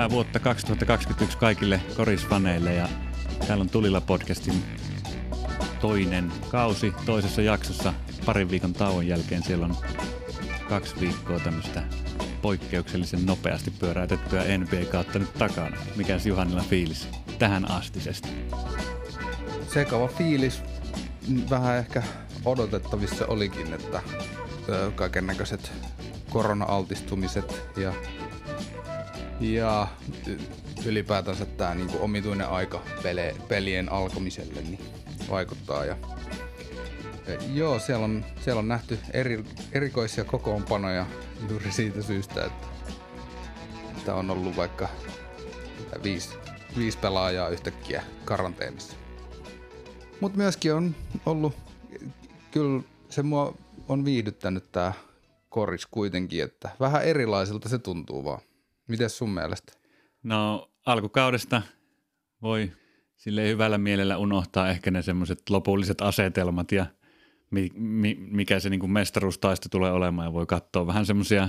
hyvää vuotta 2021 kaikille korisfaneille ja täällä on Tulilla podcastin toinen kausi toisessa jaksossa parin viikon tauon jälkeen. Siellä on kaksi viikkoa tämmöistä poikkeuksellisen nopeasti pyöräytettyä NBA-kautta nyt takana. Mikäs Juhanilla fiilis tähän astisesta? Sekava fiilis. Vähän ehkä odotettavissa olikin, että kaiken näköiset korona-altistumiset ja, ja ylipäätänsä tämä niinku omituinen aika pele, pelien alkamiselle niin vaikuttaa. Ja, ja, joo, siellä on, siellä on nähty eri, erikoisia kokoonpanoja juuri siitä syystä, että, että on ollut vaikka viisi, viisi pelaajaa yhtäkkiä karanteenissa. Mutta myöskin on ollut, kyllä se mua on viihdyttänyt tämä koris kuitenkin, että vähän erilaiselta se tuntuu vaan. Miten sun mielestä? No alkukaudesta voi sille hyvällä mielellä unohtaa ehkä ne semmoiset lopulliset asetelmat ja mi, mi, mikä se niin kuin mestaruustaisto tulee olemaan ja voi katsoa vähän semmoisia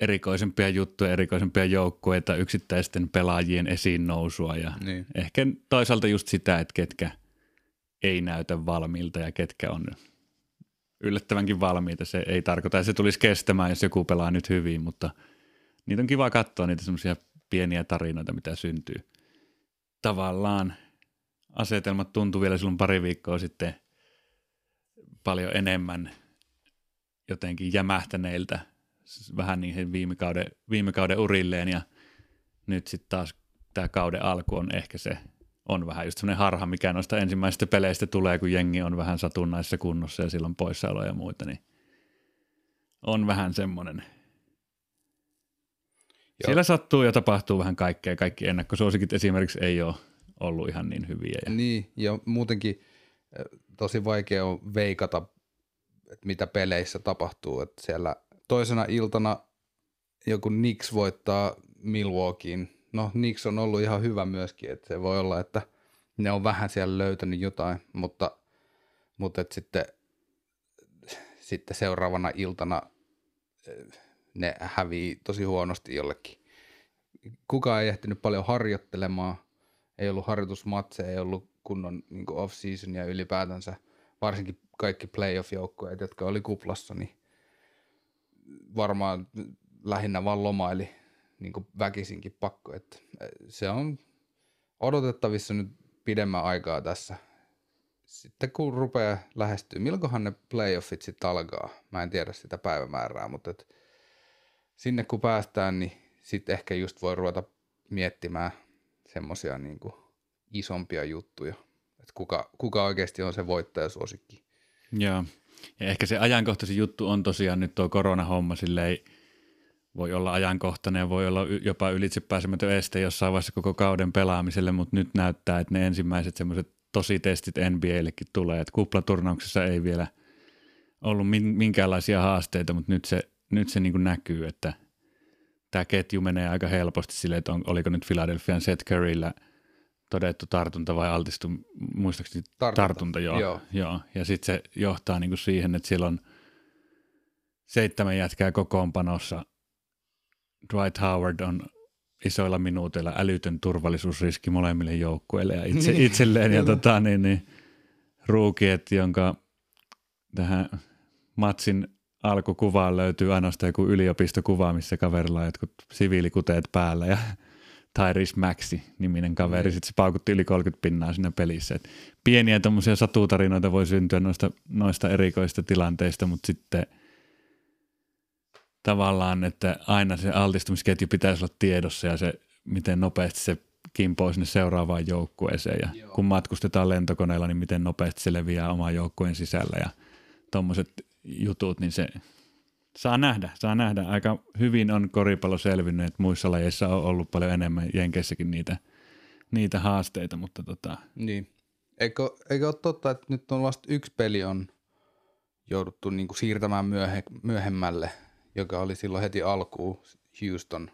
erikoisempia juttuja, erikoisempia joukkueita, yksittäisten pelaajien esiin nousua ja niin. ehkä toisaalta just sitä, että ketkä ei näytä valmiilta ja ketkä on yllättävänkin valmiita. Se ei tarkoita, että se tulisi kestämään, jos joku pelaa nyt hyvin, mutta niitä on kiva katsoa, niitä semmoisia pieniä tarinoita, mitä syntyy. Tavallaan asetelmat tuntui vielä silloin pari viikkoa sitten paljon enemmän jotenkin jämähtäneiltä vähän niihin viime kauden, viime kauden urilleen ja nyt sitten taas tämä kauden alku on ehkä se on vähän just sellainen harha, mikä noista ensimmäisistä peleistä tulee, kun jengi on vähän satunnaisessa kunnossa ja silloin poissaoloja ja muita, niin on vähän semmoinen. Joo. Siellä sattuu ja tapahtuu vähän kaikkea. Kaikki ennakkosuosikit esimerkiksi ei ole ollut ihan niin hyviä. Ja... Niin, ja muutenkin tosi vaikea on veikata, että mitä peleissä tapahtuu. Että siellä toisena iltana joku Knicks voittaa Milwaukeein no Nix on ollut ihan hyvä myöskin, että se voi olla, että ne on vähän siellä löytänyt jotain, mutta, mutta että sitten, sitten seuraavana iltana eh, ne hävii tosi huonosti jollekin. Kukaan ei ehtinyt paljon harjoittelemaan, ei ollut harjoitusmatseja, ei ollut kunnon niin off-season ja ylipäätänsä varsinkin kaikki playoff-joukkueet, jotka oli kuplassa, niin varmaan lähinnä vaan lomaili niin väkisinkin pakko. Että se on odotettavissa nyt pidemmän aikaa tässä. Sitten kun rupeaa lähestyä, milloinkohan ne playoffit sitten alkaa? Mä en tiedä sitä päivämäärää, mutta et sinne kun päästään, niin sitten ehkä just voi ruveta miettimään semmoisia niin isompia juttuja. Että kuka, kuka oikeasti on se voittajasuosikki. Joo. Ja ehkä se ajankohtaisin juttu on tosiaan nyt tuo koronahomma silleen, voi olla ajankohtainen ja voi olla jopa ylitsepääsemätön este jossain vaiheessa koko kauden pelaamiselle, mutta nyt näyttää, että ne ensimmäiset semmoiset tositestit NBAillekin tulee, että kuplaturnauksessa ei vielä ollut minkäänlaisia haasteita, mutta nyt se, nyt se niin kuin näkyy, että tämä ketju menee aika helposti silleen, että on, oliko nyt Philadelphian Seth Curryllä todettu tartunta vai altistu, muistaakseni tartunta, tartunta joo, joo. joo. Ja sitten se johtaa niin kuin siihen, että siellä on seitsemän jätkää kokoonpanossa – Dwight Howard on isoilla minuuteilla älytön turvallisuusriski molemmille joukkueille ja itse, niin, itselleen. Ja tota, niin, niin, ruukiet, jonka tähän matsin alkukuvaan löytyy ainoastaan joku yliopistokuva, missä kaverilla on jotkut siviilikuteet päällä ja Tyrese Maxi niminen kaveri, mm. sitten se paukutti yli 30 pinnaa siinä pelissä. Et pieniä tuommoisia satutarinoita voi syntyä noista, noista erikoista tilanteista, mutta sitten – tavallaan, että aina se altistumisketju pitäisi olla tiedossa ja se, miten nopeasti se kimpoo sinne seuraavaan joukkueeseen. Ja Joo. kun matkustetaan lentokoneella, niin miten nopeasti se leviää oman joukkueen sisällä ja tuommoiset jutut, niin se saa nähdä, saa nähdä. Aika hyvin on koripallo selvinnyt, että muissa lajeissa on ollut paljon enemmän, Jenkeissäkin niitä, niitä haasteita, mutta tota... Niin. Eikö, eikö ole totta, että nyt on vasta yksi peli on jouduttu niin kuin siirtämään myöhe, myöhemmälle – joka oli silloin heti alkuun Houston.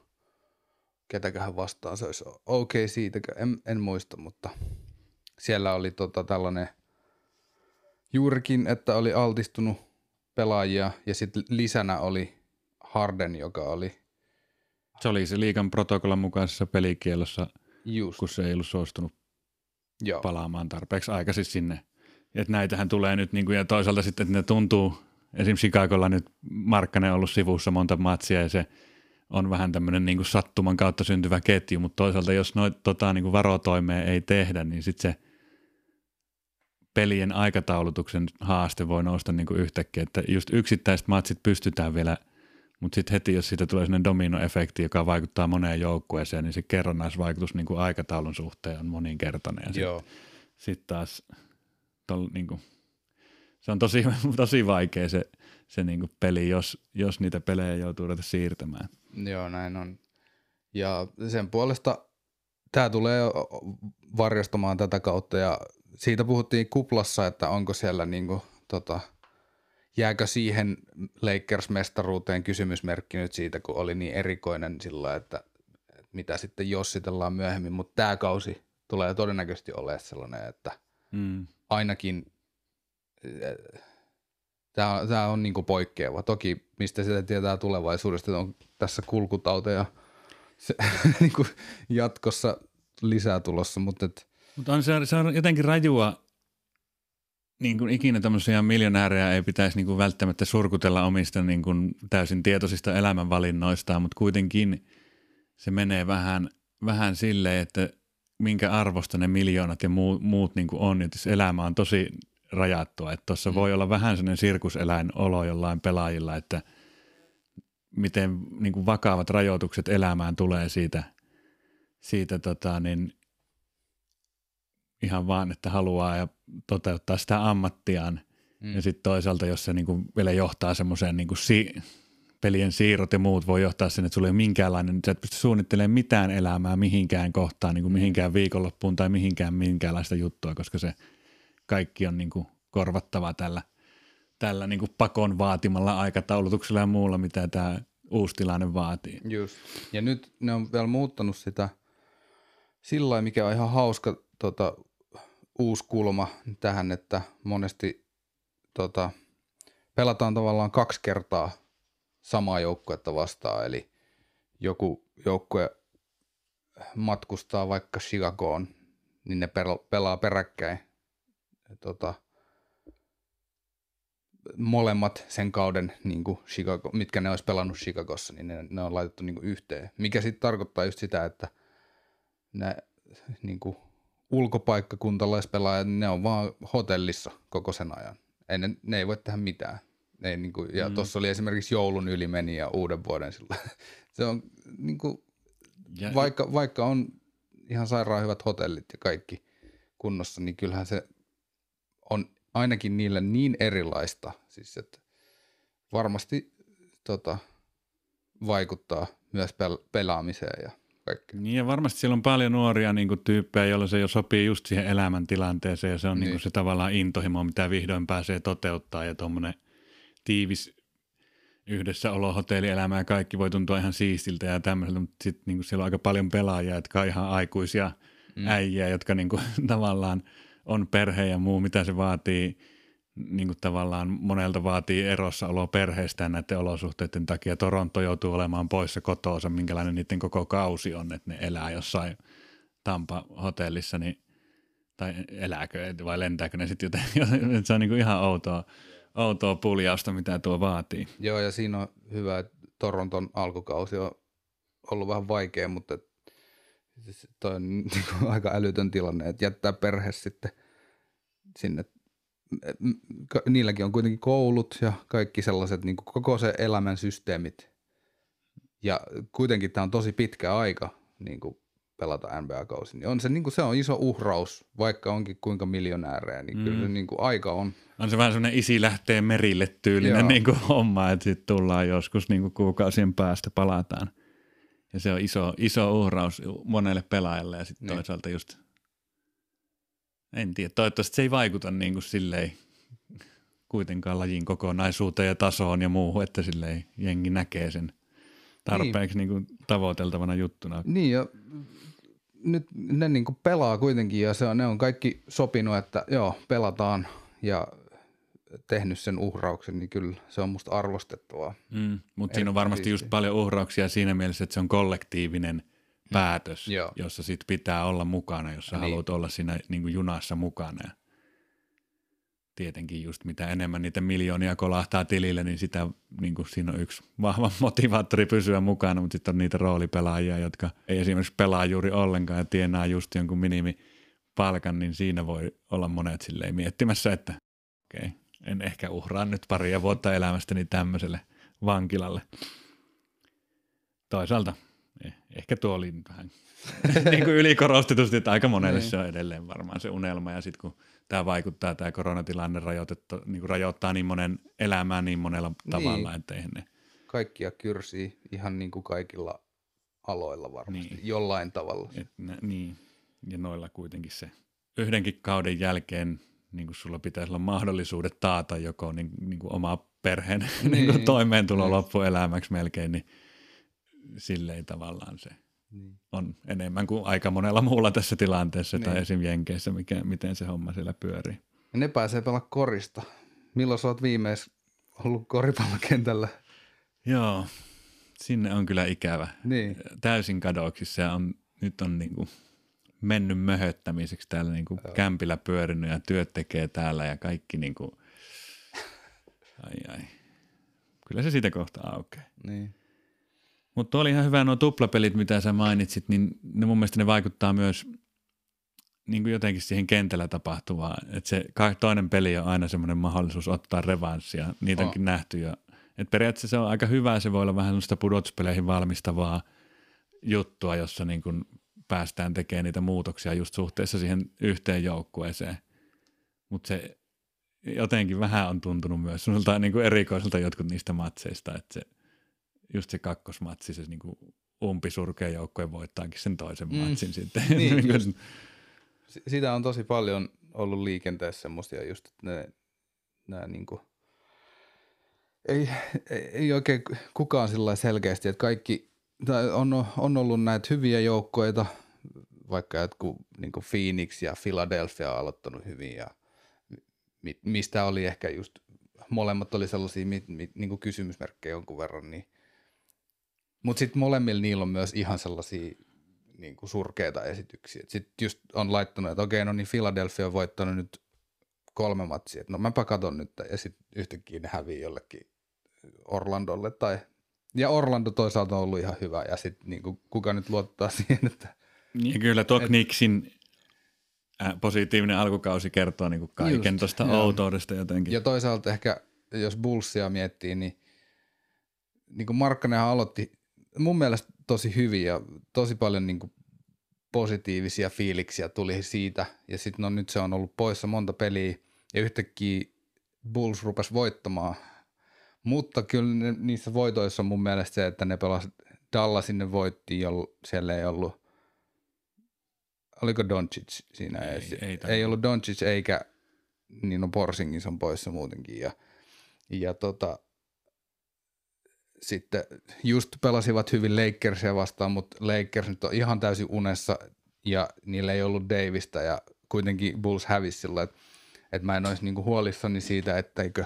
Ketäköhän vastaan se olisi okei okay siitä, en, en muista, mutta siellä oli tota tällainen juurikin, että oli altistunut pelaajia ja sitten lisänä oli Harden, joka oli Se oli se liikan protokollan mukaisessa pelikielossa, Just, kun se ei ollut suostunut joo. palaamaan tarpeeksi aikaisin sinne. Et näitähän tulee nyt, niin kuin, ja toisaalta sitten, että ne tuntuu, esimerkiksi Chicagolla nyt Markkanen on ollut sivussa monta matsia, ja se on vähän tämmöinen niin sattuman kautta syntyvä ketju, mutta toisaalta jos noita tota, niin varotoimea ei tehdä, niin sitten se pelien aikataulutuksen haaste voi nousta niin kuin yhtäkkiä, että just yksittäiset matsit pystytään vielä, mutta sitten heti jos siitä tulee sellainen dominoefekti, joka vaikuttaa moneen joukkueeseen, niin se kerrannaisvaikutus niin kuin aikataulun suhteen on moninkertainen. Ja sit, sitten taas tol, niin kuin, se on tosi, tosi vaikea se, se niin kuin peli, jos, jos niitä pelejä joutuu ruveta siirtämään. Joo, näin on. Ja sen puolesta tämä tulee varjostamaan tätä kautta ja siitä puhuttiin kuplassa, että onko siellä niinku, tota, jääkö siihen Lakers-mestaruuteen kysymysmerkki nyt siitä, kun oli niin erikoinen sillä, että, että mitä sitten jossitellaan myöhemmin, mutta tämä kausi tulee todennäköisesti olemaan sellainen, että Mm. ainakin tämä on, tää on niinku poikkeava. Toki mistä sitä tietää tulevaisuudesta, että on tässä kulkutauteja se, niinku jatkossa lisää tulossa, mutta et, Mutta on se, se on jotenkin rajua, niin kuin ikinä tämmöisiä miljonäärejä ei pitäisi niin kuin välttämättä surkutella omista niin kuin täysin tietoisista elämänvalinnoistaan, mutta kuitenkin se menee vähän, vähän silleen, että minkä arvosta ne miljoonat ja muu, muut niin kuin on, että se elämä on tosi rajattua, että tuossa mm. voi olla vähän sellainen sirkuseläin olo jollain pelaajilla, että miten niin kuin vakavat rajoitukset elämään tulee siitä, siitä tota, niin ihan vaan, että haluaa ja toteuttaa sitä ammattiaan. Mm. Ja sitten toisaalta, jos se niinku vielä johtaa semmoiseen niinku si- pelien siirrot ja muut voi johtaa sen, että sulla ei ole minkäänlainen, sä et pysty suunnittelemaan mitään elämää mihinkään kohtaan, niinku mihinkään viikonloppuun tai mihinkään minkäänlaista juttua, koska se kaikki on niinku korvattava tällä, tällä niinku pakon vaatimalla aikataulutuksella ja muulla, mitä tämä uusi tilanne vaatii. Just. Ja nyt ne on vielä muuttanut sitä sillä mikä on ihan hauska tota, uusi kulma tähän, että monesti tota, pelataan tavallaan kaksi kertaa samaa joukkuetta vastaan, eli joku joukkue matkustaa vaikka Chicagoon, niin ne pel- pelaa peräkkäin tota, molemmat sen kauden, niin kuin Chicago, mitkä ne olisi pelannut Chicagossa, niin ne, ne on laitettu niin kuin yhteen. Mikä sitten tarkoittaa just sitä, että ne niin kuin ulkopaikkakuntalaispelaajat, ne on vaan hotellissa koko sen ajan. Ei ne, ne ei voi tehdä mitään. Ei, niin kuin, ja mm. tuossa oli esimerkiksi joulun yli meni ja uuden vuoden sillä. Se on niin kuin, Ja- vaikka, vaikka on ihan sairaan hyvät hotellit ja kaikki kunnossa, niin kyllähän se on ainakin niille niin erilaista, siis että varmasti tota, vaikuttaa myös pel- pelaamiseen ja kaikkeen. Niin ja varmasti siellä on paljon nuoria niin kuin, tyyppejä, joilla se jo sopii just siihen elämäntilanteeseen ja se on niin. Niin kuin, se tavallaan intohimo, mitä vihdoin pääsee toteuttaa ja tuommoinen tiivis yhdessäolo, hotellielämä ja kaikki voi tuntua ihan siistiltä ja tämmöiseltä, mutta sitten niin siellä on aika paljon pelaajia, jotka on ihan aikuisia mm. äijiä, jotka niin kuin, tavallaan on perhe ja muu, mitä se vaatii, niin kuin tavallaan monelta vaatii erossa olo perheestään näiden olosuhteiden takia. Toronto joutuu olemaan poissa kotoonsa, minkälainen niiden koko kausi on, että ne elää jossain Tampa-hotellissa, niin, tai elääkö vai lentääkö ne sitten joten, se on niin kuin ihan outoa, outoa puljausta, mitä tuo vaatii. Joo, ja siinä on hyvä, että Toronton alkukausi on ollut vähän vaikea, mutta toi on aika älytön tilanne, että jättää perhe sitten sinne. Niilläkin on kuitenkin koulut ja kaikki sellaiset, niin koko se elämän systeemit. Ja kuitenkin tämä on tosi pitkä aika niin kuin pelata NBA-kausi. Niin on se, niin kuin, se on iso uhraus, vaikka onkin kuinka miljonäärejä, niin mm. kyllä se niin kuin, aika on. On se vähän semmoinen isi lähtee merille tyylinen Joo. niin kuin homma, että sitten tullaan joskus niin kuin kuukausien päästä palataan. Ja se on iso, iso uhraus monelle pelaajalle ja sitten Niin. toisaalta just, en tiedä, toivottavasti se ei vaikuta niin kuin silleen kuitenkaan lajin kokonaisuuteen ja tasoon ja muuhun, että silleen jengi näkee sen tarpeeksi niin. Niin kuin tavoiteltavana juttuna. Niin ja nyt ne niin kuin pelaa kuitenkin ja se on, ne on kaikki sopinut, että joo, pelataan ja tehnyt sen uhrauksen, niin kyllä se on musta arvostettavaa. Mm, mutta siinä on varmasti just paljon uhrauksia siinä mielessä, että se on kollektiivinen päätös, Joo. jossa sit pitää olla mukana, jos sä Niin. haluat olla siinä niin kuin junassa mukana. Ja tietenkin just mitä enemmän niitä miljoonia kolahtaa tilille, niin sitä niin kuin siinä on yksi vahva motivaattori pysyä mukana, mutta sitten on niitä roolipelaajia, jotka ei esimerkiksi pelaa juuri ollenkaan ja tienaa just jonkun minimipalkan, niin siinä voi olla monet silleen miettimässä, että okei, okay, en ehkä uhraa nyt paria vuotta elämästäni tämmöiselle vankilalle. Toisaalta ehkä tuo oli vähän niin kuin ylikorostetusti, että aika monelle Niin. se on edelleen varmaan se unelma. Ja sitten kun tämä vaikuttaa, tämä koronatilanne rajoitettu, niin kuin rajoittaa niin monen elämää niin monella tavalla, Niin. että eihän ne. Kaikkia kyrsii ihan niin kuin kaikilla aloilla varmasti, Niin. niin. jollain tavalla. Et, ne niin, ja noilla kuitenkin se yhdenkin kauden jälkeen niin kuin sulla pitäisi olla mahdollisuudet taata joko niin, niin kuin oma perheen niin. niin kuin Niin. toimeentulo Niin. loppuelämäksi melkein, niin silleen tavallaan se Niin. on enemmän kuin aika monella muulla tässä tilanteessa tai Niin. esim. Jenkeissä, mikä, miten se homma siellä pyörii. Ja ne pääsee pelaa korista. Milloin sä oot viimeis ollut koripallokentällä? Joo, sinne on kyllä ikävä. Niin. Täysin kadoksissa ja on, nyt on niin kuin mennyt möhöttämiseksi täällä niin kuin kämpillä pyörinyt ja työt tekee täällä ja kaikki niin kuin, ai ai. Kyllä se siitä kohta aukeaa. niin. Mutta oli ihan hyvä nuo tuplapelit, mitä sä mainitsit, niin ne mun mielestä ne vaikuttaa myös niin kuin jotenkin siihen kentällä tapahtuvaan. Että se toinen peli on aina semmoinen mahdollisuus ottaa revanssia. Niitä On. onkin nähty jo. Et periaatteessa se on aika hyvä, se voi olla vähän sellaista pudotuspeleihin valmistavaa juttua, jossa niin kuin päästään tekemään niitä muutoksia just suhteessa siihen yhteen joukkueeseen. Mutta se jotenkin vähän on tuntunut myös sunilta niin kuin erikoiselta jotkut niistä matseista, että se, just se kakkosmatsi, se niin kuin umpisurkea joukkue voittaakin sen toisen Mm. matsin sitten. Niin, Niin kuin- just. Si- Sitä on tosi paljon ollut liikenteessä semmoisia just, että ne, nämä niinku, ei, ei, ei oikein kukaan sillä selkeästi, että kaikki, tai on, on ollut näitä hyviä joukkoita, vaikka jotkut niin Phoenix ja Philadelphia on aloittanut hyvin ja mi, mistä oli ehkä just, molemmat oli sellaisia niin kysymysmerkkejä jonkun verran, niin mutta sitten molemmilla niillä on myös ihan sellaisia niin kuin surkeita esityksiä. Sitten just on laittanut, että okei, no niin Philadelphia on voittanut nyt kolme matsia. Et no mäpä katon nyt, ja sitten yhtäkkiä ne hävii jollekin Orlandolle. Tai... Ja Orlando toisaalta on ollut ihan hyvä, ja sitten niin kuin, kuka nyt luottaa siihen, että Ja kyllä tuo Knicksin äh, positiivinen alkukausi kertoo niin kuin kaiken tuosta outoudesta jotenkin. Ja toisaalta ehkä, jos Bullsia miettii, niin, niin kuin Markkanenhan aloitti mun mielestä tosi hyvin ja tosi paljon niin kuin positiivisia fiiliksiä tuli siitä. Ja sitten no, nyt se on ollut poissa monta peliä ja yhtäkkiä Bulls rupesi voittamaan. Mutta kyllä ne, niissä voitoissa on mun mielestä se, että ne pelas Dallasin ne voitti, jolla siellä ei ollut Oliko Doncic siinä Ei, edes? ei ei, ollut Doncic eikä niin no Porzingis on poissa muutenkin ja, ja tota, sitten just pelasivat hyvin Lakersia vastaan, mutta Lakers nyt on ihan täysin unessa ja niillä ei ollut Davista ja kuitenkin Bulls hävisi sillä, että, että mä en olisi niinku huolissani siitä, etteikö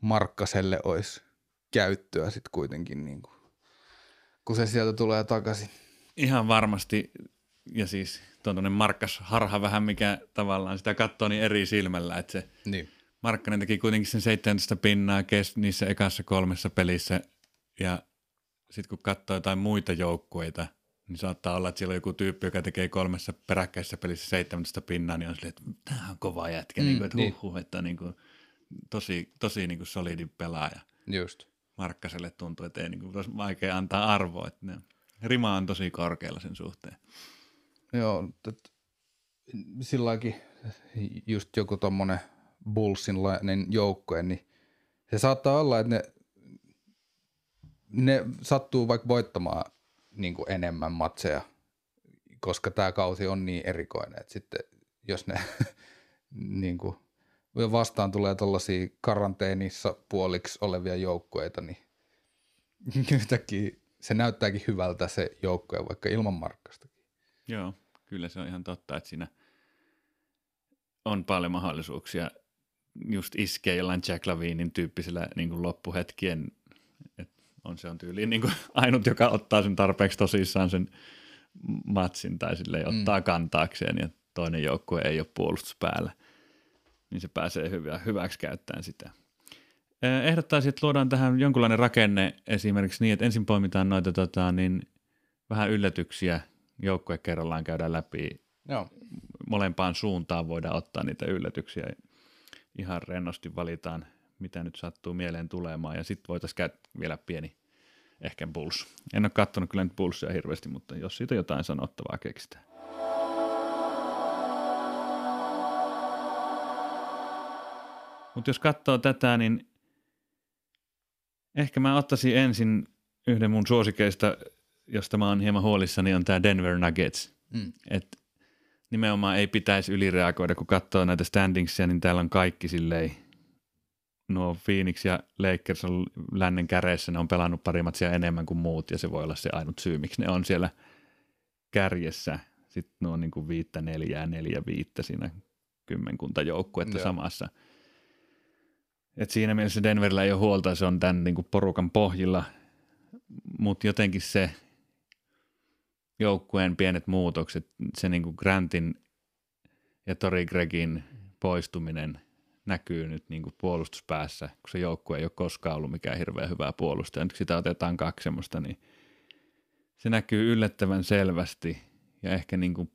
Markkaselle olisi käyttöä sitten kuitenkin, niinku, kun se sieltä tulee takaisin. Ihan varmasti, ja siis tuo tuonne Markkas harha vähän, mikä tavallaan sitä katsoo niin eri silmällä, että se Niin. Markkanen teki kuitenkin sen 17 pinnaa kes, niissä ekassa kolmessa pelissä, ja sitten kun katsoo jotain muita joukkueita, niin saattaa olla, että siellä on joku tyyppi, joka tekee kolmessa peräkkäisessä pelissä 17 pinnaa, niin on silleen, että tämä on kova jätkä, Mm, niin kuin, että niin. huh, huh, että niin kuin, tosi, tosi niin kuin solidi pelaaja. Just. Markkaselle tuntuu, että ei niin kuin, tosi vaikea antaa arvoa, että ne, rima on tosi korkealla sen suhteen. Joo, silläkin just joku tommonen Bullsinlainen joukkue, niin se saattaa olla, että ne, ne sattuu vaikka voittamaan niin kuin enemmän matseja, koska tämä kausi on niin erikoinen, että sitten jos ne niin kuin, vastaan tulee tuollaisia karanteenissa puoliksi olevia joukkueita, niin yhtäkkiä se näyttääkin hyvältä se joukkue, vaikka ilman markkastakin. Joo, kyllä se on ihan totta, että siinä on paljon mahdollisuuksia just iskee jollain Jack Lavinin tyyppisellä niin kuin loppuhetkien, on se on tyyliin niin kuin ainut, joka ottaa sen tarpeeksi tosissaan sen matsin tai sille ottaa mm. kantaakseen ja toinen joukkue ei ole puolustus päällä, niin se pääsee hyvä, hyväksi käyttämään sitä. Ehdottaisin, että luodaan tähän jonkunlainen rakenne esimerkiksi niin, että ensin poimitaan noita tota, niin vähän yllätyksiä joukkue kerrallaan käydään läpi. Joo. Molempaan suuntaan voidaan ottaa niitä yllätyksiä. Ihan rennosti valitaan, mitä nyt sattuu mieleen tulemaan ja sitten voitaisiin käydä vielä pieni ehkä Bulls. En ole katsonut kyllä nyt Bullsia hirveästi, mutta jos siitä jotain sanottavaa keksitään. Mutta jos katsoo tätä, niin ehkä mä ottaisin ensin yhden mun suosikeista, josta mä oon hieman huolissani, on tämä Denver Nuggets. Mm. Et nimenomaan ei pitäisi ylireagoida, kun katsoo näitä standingsia, niin täällä on kaikki silleen, nuo Phoenix ja Lakers on lännen käreissä, ne on pelannut parimmat siellä enemmän kuin muut, ja se voi olla se ainut syy, miksi ne on siellä kärjessä. Sitten nuo on niin kuin viittä neljää, neljä viittä siinä kymmenkunta joukkuetta Joo. samassa – et siinä mielessä Denverillä ei ole huolta, se on tämän niin kuin porukan pohjilla, mutta jotenkin se joukkueen pienet muutokset, se niin kuin Grantin ja Tori Gregin poistuminen näkyy nyt niin kuin puolustuspäässä, kun se joukkue ei ole koskaan ollut mikään hirveän hyvää puolustaja. Nyt sitä otetaan kaksi semmoista, niin se näkyy yllättävän selvästi ja ehkä niin kuin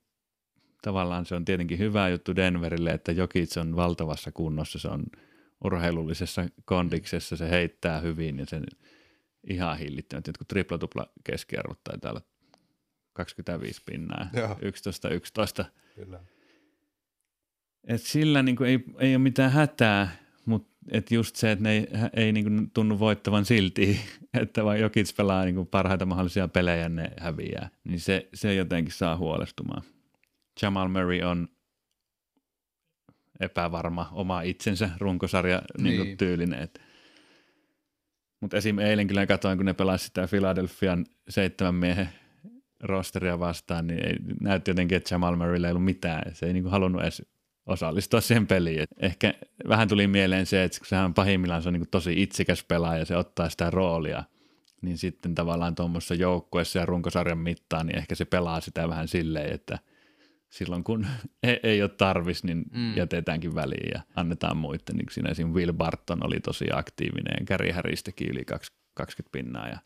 tavallaan se on tietenkin hyvä juttu Denverille, että Jokic on valtavassa kunnossa, se on – urheilullisessa kondiksessa se heittää hyvin ja sen ihan hillittömät. Jotkut tripla-tupla keskiarvot taitaa olla 25 pinnaa, 11-11. Kyllä. Et sillä niin kuin ei, ei ole mitään hätää, mutta et just se, että ne ei, ei niin kuin tunnu voittavan silti, että vaan Jokic pelaa niin kuin parhaita mahdollisia pelejä ne häviää, niin se, se jotenkin saa huolestumaan. Jamal Murray on epävarma oma itsensä runkosarja niin. Niin tyylinen. Mutta esim. eilen kyllä katsoin, kun ne pelasivat sitä Philadelphian seitsemän miehen rosteria vastaan, niin ei, näytti jotenkin, että Jamal Murraylla ei ollut mitään. Se ei niin halunnut edes osallistua siihen peliin. Ehkä vähän tuli mieleen se, että kun sehän pahimmillaan se on niin tosi itsekäs pelaaja, se ottaa sitä roolia, niin sitten tavallaan tuommoisessa joukkueessa ja runkosarjan mittaan, niin ehkä se pelaa sitä vähän silleen, että – silloin kun ei, ei ole tarvis, niin mm. jätetäänkin väliin ja annetaan muiden. Niin siinä esim. Will Barton oli tosi aktiivinen ja Gary Harris teki yli 20 pinnaa ja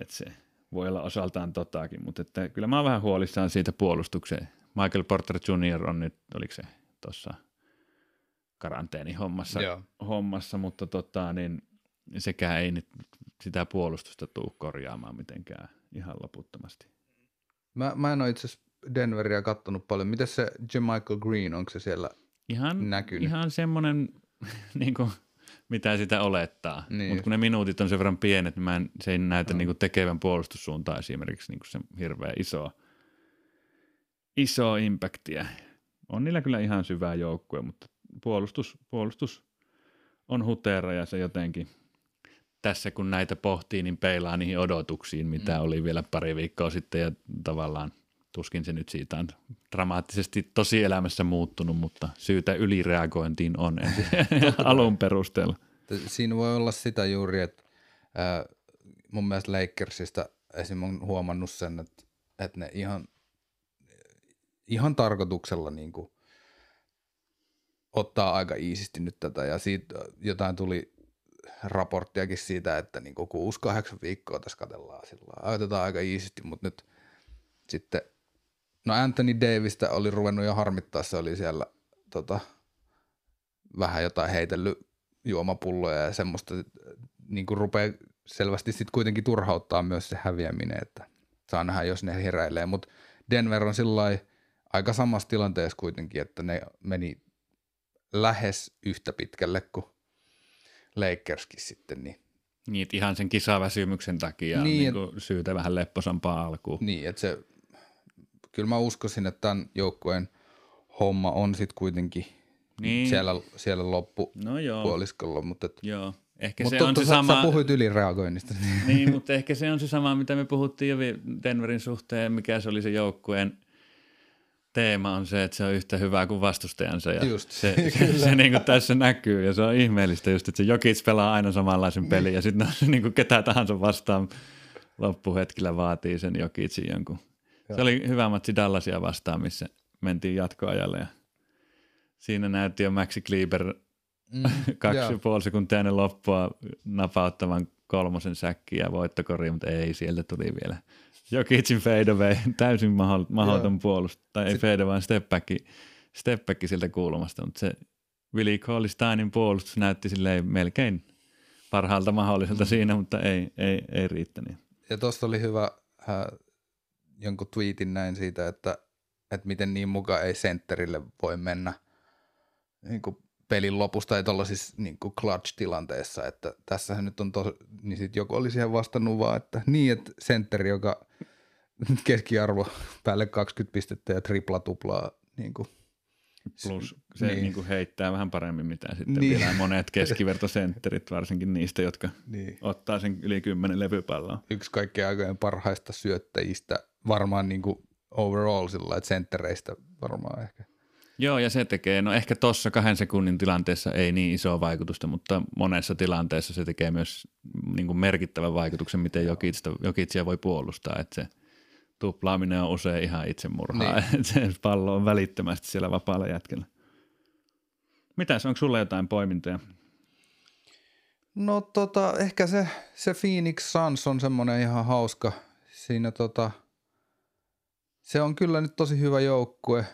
että se voi olla osaltaan totakin, mutta että kyllä mä oon vähän huolissaan siitä puolustukseen. Michael Porter Jr. on nyt, oliko se tuossa karanteenihommassa, hommassa, mutta tota, niin sekään ei nyt sitä puolustusta tule korjaamaan mitenkään ihan loputtomasti. Mä, mä en ole itse asiassa Denveria kattonut paljon. Miten se Michael Green, onko se siellä ihan, näkynyt? Ihan semmoinen, niin kuin, mitä sitä olettaa. Niin. Mutta kun ne minuutit on sen verran pienet, niin mä en, se ei näytä no. niin kuin tekevän puolustussuuntaan esimerkiksi niin kuin se hirveän iso, iso impactia. On niillä kyllä ihan syvää joukkue, mutta puolustus, puolustus on hutera ja se jotenkin tässä kun näitä pohtii, niin peilaa niihin odotuksiin, mitä mm. oli vielä pari viikkoa sitten ja tavallaan tuskin se nyt siitä on dramaattisesti tosielämässä muuttunut, mutta syytä ylireagointiin on alun perusteella. Siinä voi olla sitä juuri, että ää, mun mielestä Lakersista esim. on huomannut sen, että, että ne ihan, ihan tarkoituksella niin kuin ottaa aika iisisti nyt tätä. Ja siitä jotain tuli raporttiakin siitä, että niin 6-8 viikkoa tässä katellaan sillä otetaan aika iisisti, mutta nyt sitten No Anthony Davista oli ruvennut jo harmittaa, se oli siellä tota, vähän jotain heitellyt juomapulloja ja semmoista, niin kuin rupeaa selvästi sitten kuitenkin turhauttaa myös se häviäminen, että saa nähdä, jos ne heräilee, mutta Denver on sillä aika samassa tilanteessa kuitenkin, että ne meni lähes yhtä pitkälle kuin Lakerskin sitten, niin niin, ihan sen kisaväsymyksen takia niin, niin et, syytä vähän lepposampaa alkuun. Niin, että se kyllä mä uskoisin, että tämän joukkueen homma on sitten kuitenkin niin. siellä, siellä loppupuoliskolla. No mutta et, joo. Ehkä mutta se on se sama... Sä puhuit ylireagoinnista. Niin, mutta ehkä se on se sama, mitä me puhuttiin jo Denverin suhteen, mikä se oli se joukkueen teema on se, että se on yhtä hyvää kuin vastustajansa. Ja Just, se, se, se niin kuin tässä näkyy ja se on ihmeellistä just, että se Jokic pelaa aina samanlaisen pelin ja sitten niin kuin ketä tahansa vastaan loppuhetkellä vaatii sen Jokicin jonkun. Joo. Se oli hyvä matsi Dallasia vastaan, missä mentiin jatkoajalle ja siinä näytti jo Maxi Kleber mm, kaksi ja puoli sekuntia ennen loppua napauttavan kolmosen säkkiä ja voittokori, mutta ei, sieltä tuli vielä Jokicin fadeaway, täysin mahdoton puolustus, tai ei fade vaan step back, step back siltä kuulumasta, mutta se Willi Cauley-Steinin puolustus näytti silleen melkein parhaalta mahdolliselta mm. siinä, mutta ei, ei, ei riittänyt. Ja tuosta oli hyvä äh, jonkun tweetin näin siitä, että, että miten niin mukaan ei sentterille voi mennä niin kuin pelin lopusta tai tuollaisissa niin clutch-tilanteessa, että tässähän nyt on tos, niin sitten joku oli siihen vastannut vaan, että niin, että sentteri, joka keskiarvo päälle 20 pistettä ja tripla tuplaa niin kuin, Plus se niin. Niin kuin heittää vähän paremmin mitä sitten niin. vielä monet keskivertosentterit, varsinkin niistä, jotka niin. ottaa sen yli kymmenen levypalloa. Yksi kaikkein aikojen parhaista syöttäjistä, varmaan niin kuin overall sillä että senttereistä varmaan ehkä. Joo, ja se tekee, no ehkä tuossa kahden sekunnin tilanteessa ei niin isoa vaikutusta, mutta monessa tilanteessa se tekee myös niin kuin merkittävän vaikutuksen, miten Jokitsia, Jokitsia voi puolustaa, että se tuplaaminen on usein ihan itsemurhaa, niin. se pallo on välittömästi siellä vapaalla jätkellä. Mitäs, onko sulla jotain poimintoja? No tota, ehkä se, se Phoenix Suns on semmoinen ihan hauska. Siinä tota, se on kyllä nyt tosi hyvä joukkue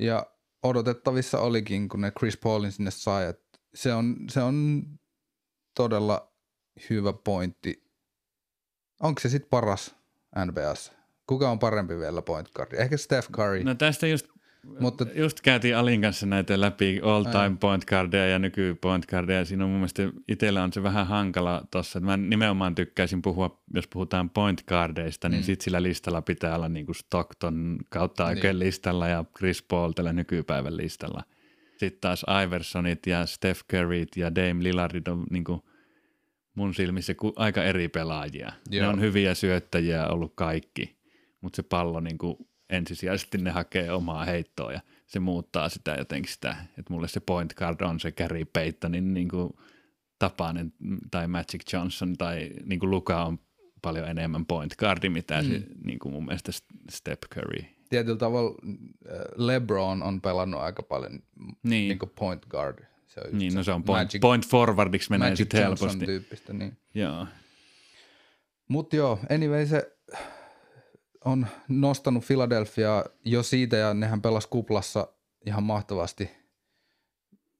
ja odotettavissa olikin, kun ne Chris Paulin sinne sai. Se, on, se on todella hyvä pointti. Onko se sitten paras NBS? Kuka on parempi vielä point guard? Ehkä Steph Curry. No tästä just, Mutta, just käytiin Alin kanssa näitä läpi all time point guardia ja nyky point guardia. Siinä on mun mielestä itsellä on se vähän hankala tossa. Mä nimenomaan tykkäisin puhua, jos puhutaan point guardeista, niin mm. sit sillä listalla pitää olla niinku Stockton kautta oikein niin. listalla ja Chris Paul tällä nykypäivän listalla. Sitten taas Iversonit ja Steph Curryt ja Dame Lillardit on niinku mun silmissä aika eri pelaajia. Joo. Ne on hyviä syöttäjiä ollut kaikki mutta se pallo niin kuin ensisijaisesti ne hakee omaa heittoa ja se muuttaa sitä jotenkin sitä, että mulle se point guard on se Gary Paytonin niin kuin Tapanen tai Magic Johnson tai niin kuin Luka on paljon enemmän point guardi, mitä mm. se, niin kuin mun mielestä Steph Curry. Tietyllä tavalla äh, LeBron on pelannut aika paljon niin. Niin kuin point guard. Se on niin, no se on point, Magic, point forwardiksi menee sitten helposti. tyyppistä, niin. Joo. Mutta joo, anyway se on nostanut Philadelphia jo siitä ja nehän pelas kuplassa ihan mahtavasti.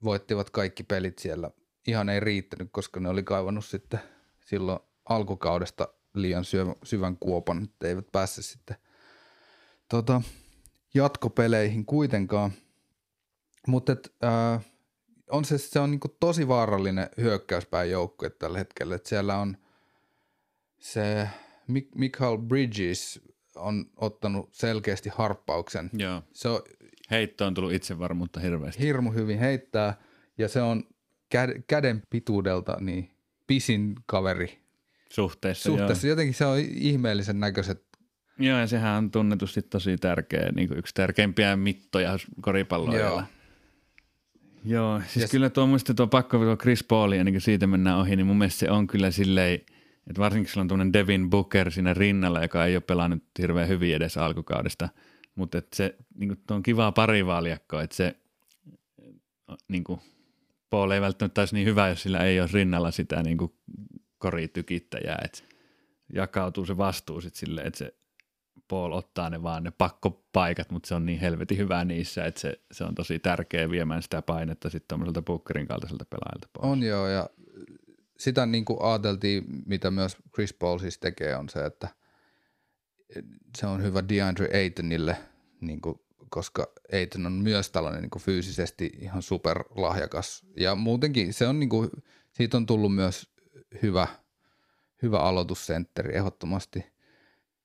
Voittivat kaikki pelit siellä. Ihan ei riittänyt, koska ne oli kaivannut sitten silloin alkukaudesta liian syvän kuopan, että eivät pääse sitten tota, jatkopeleihin kuitenkaan. Mutta äh, on se, se on niinku tosi vaarallinen hyökkäyspäin joukkue tällä hetkellä. Et siellä on se Michael Bridges on ottanut selkeästi harppauksen. Joo. Se on, Heitto on tullut itsevarmuutta hirveästi. Hirmu hyvin heittää ja se on käden pituudelta niin pisin kaveri. Suhteessa, Suhteessa. Joo. Jotenkin se on ihmeellisen näköiset. Joo, ja sehän on tunnetusti tosi tärkeä, niin kuin yksi tärkeimpiä mittoja koripalloilla. Joo. Joo, siis yes. kyllä tuo muista tuo pakko tuo Chris Paul, ja niin siitä mennään ohi, niin mun mielestä se on kyllä silleen – et varsinkin sillä on tuommoinen Devin Booker siinä rinnalla, joka ei ole pelannut hirveän hyvin edes alkukaudesta. Mutta se niin on kivaa parivaaliakkoa, että se niin kuin, Paul ei välttämättä olisi niin hyvä, jos sillä ei ole rinnalla sitä niin kuin koritykittäjää. Että jakautuu se vastuu sitten silleen, että se Paul ottaa ne vaan ne pakkopaikat, mutta se on niin helvetin hyvä niissä, että se, se on tosi tärkeä viemään sitä painetta sitten tuommoiselta Bookerin kaltaiselta pelaajalta pois. On joo, ja sitä niin kuin ajateltiin, mitä myös Chris Paul siis tekee, on se, että se on hyvä DeAndre Aytonille, niin kuin, koska Ayton on myös tällainen niin kuin fyysisesti ihan superlahjakas. Ja muutenkin se on, niin kuin, siitä on tullut myös hyvä, hyvä aloitussentteri ehdottomasti.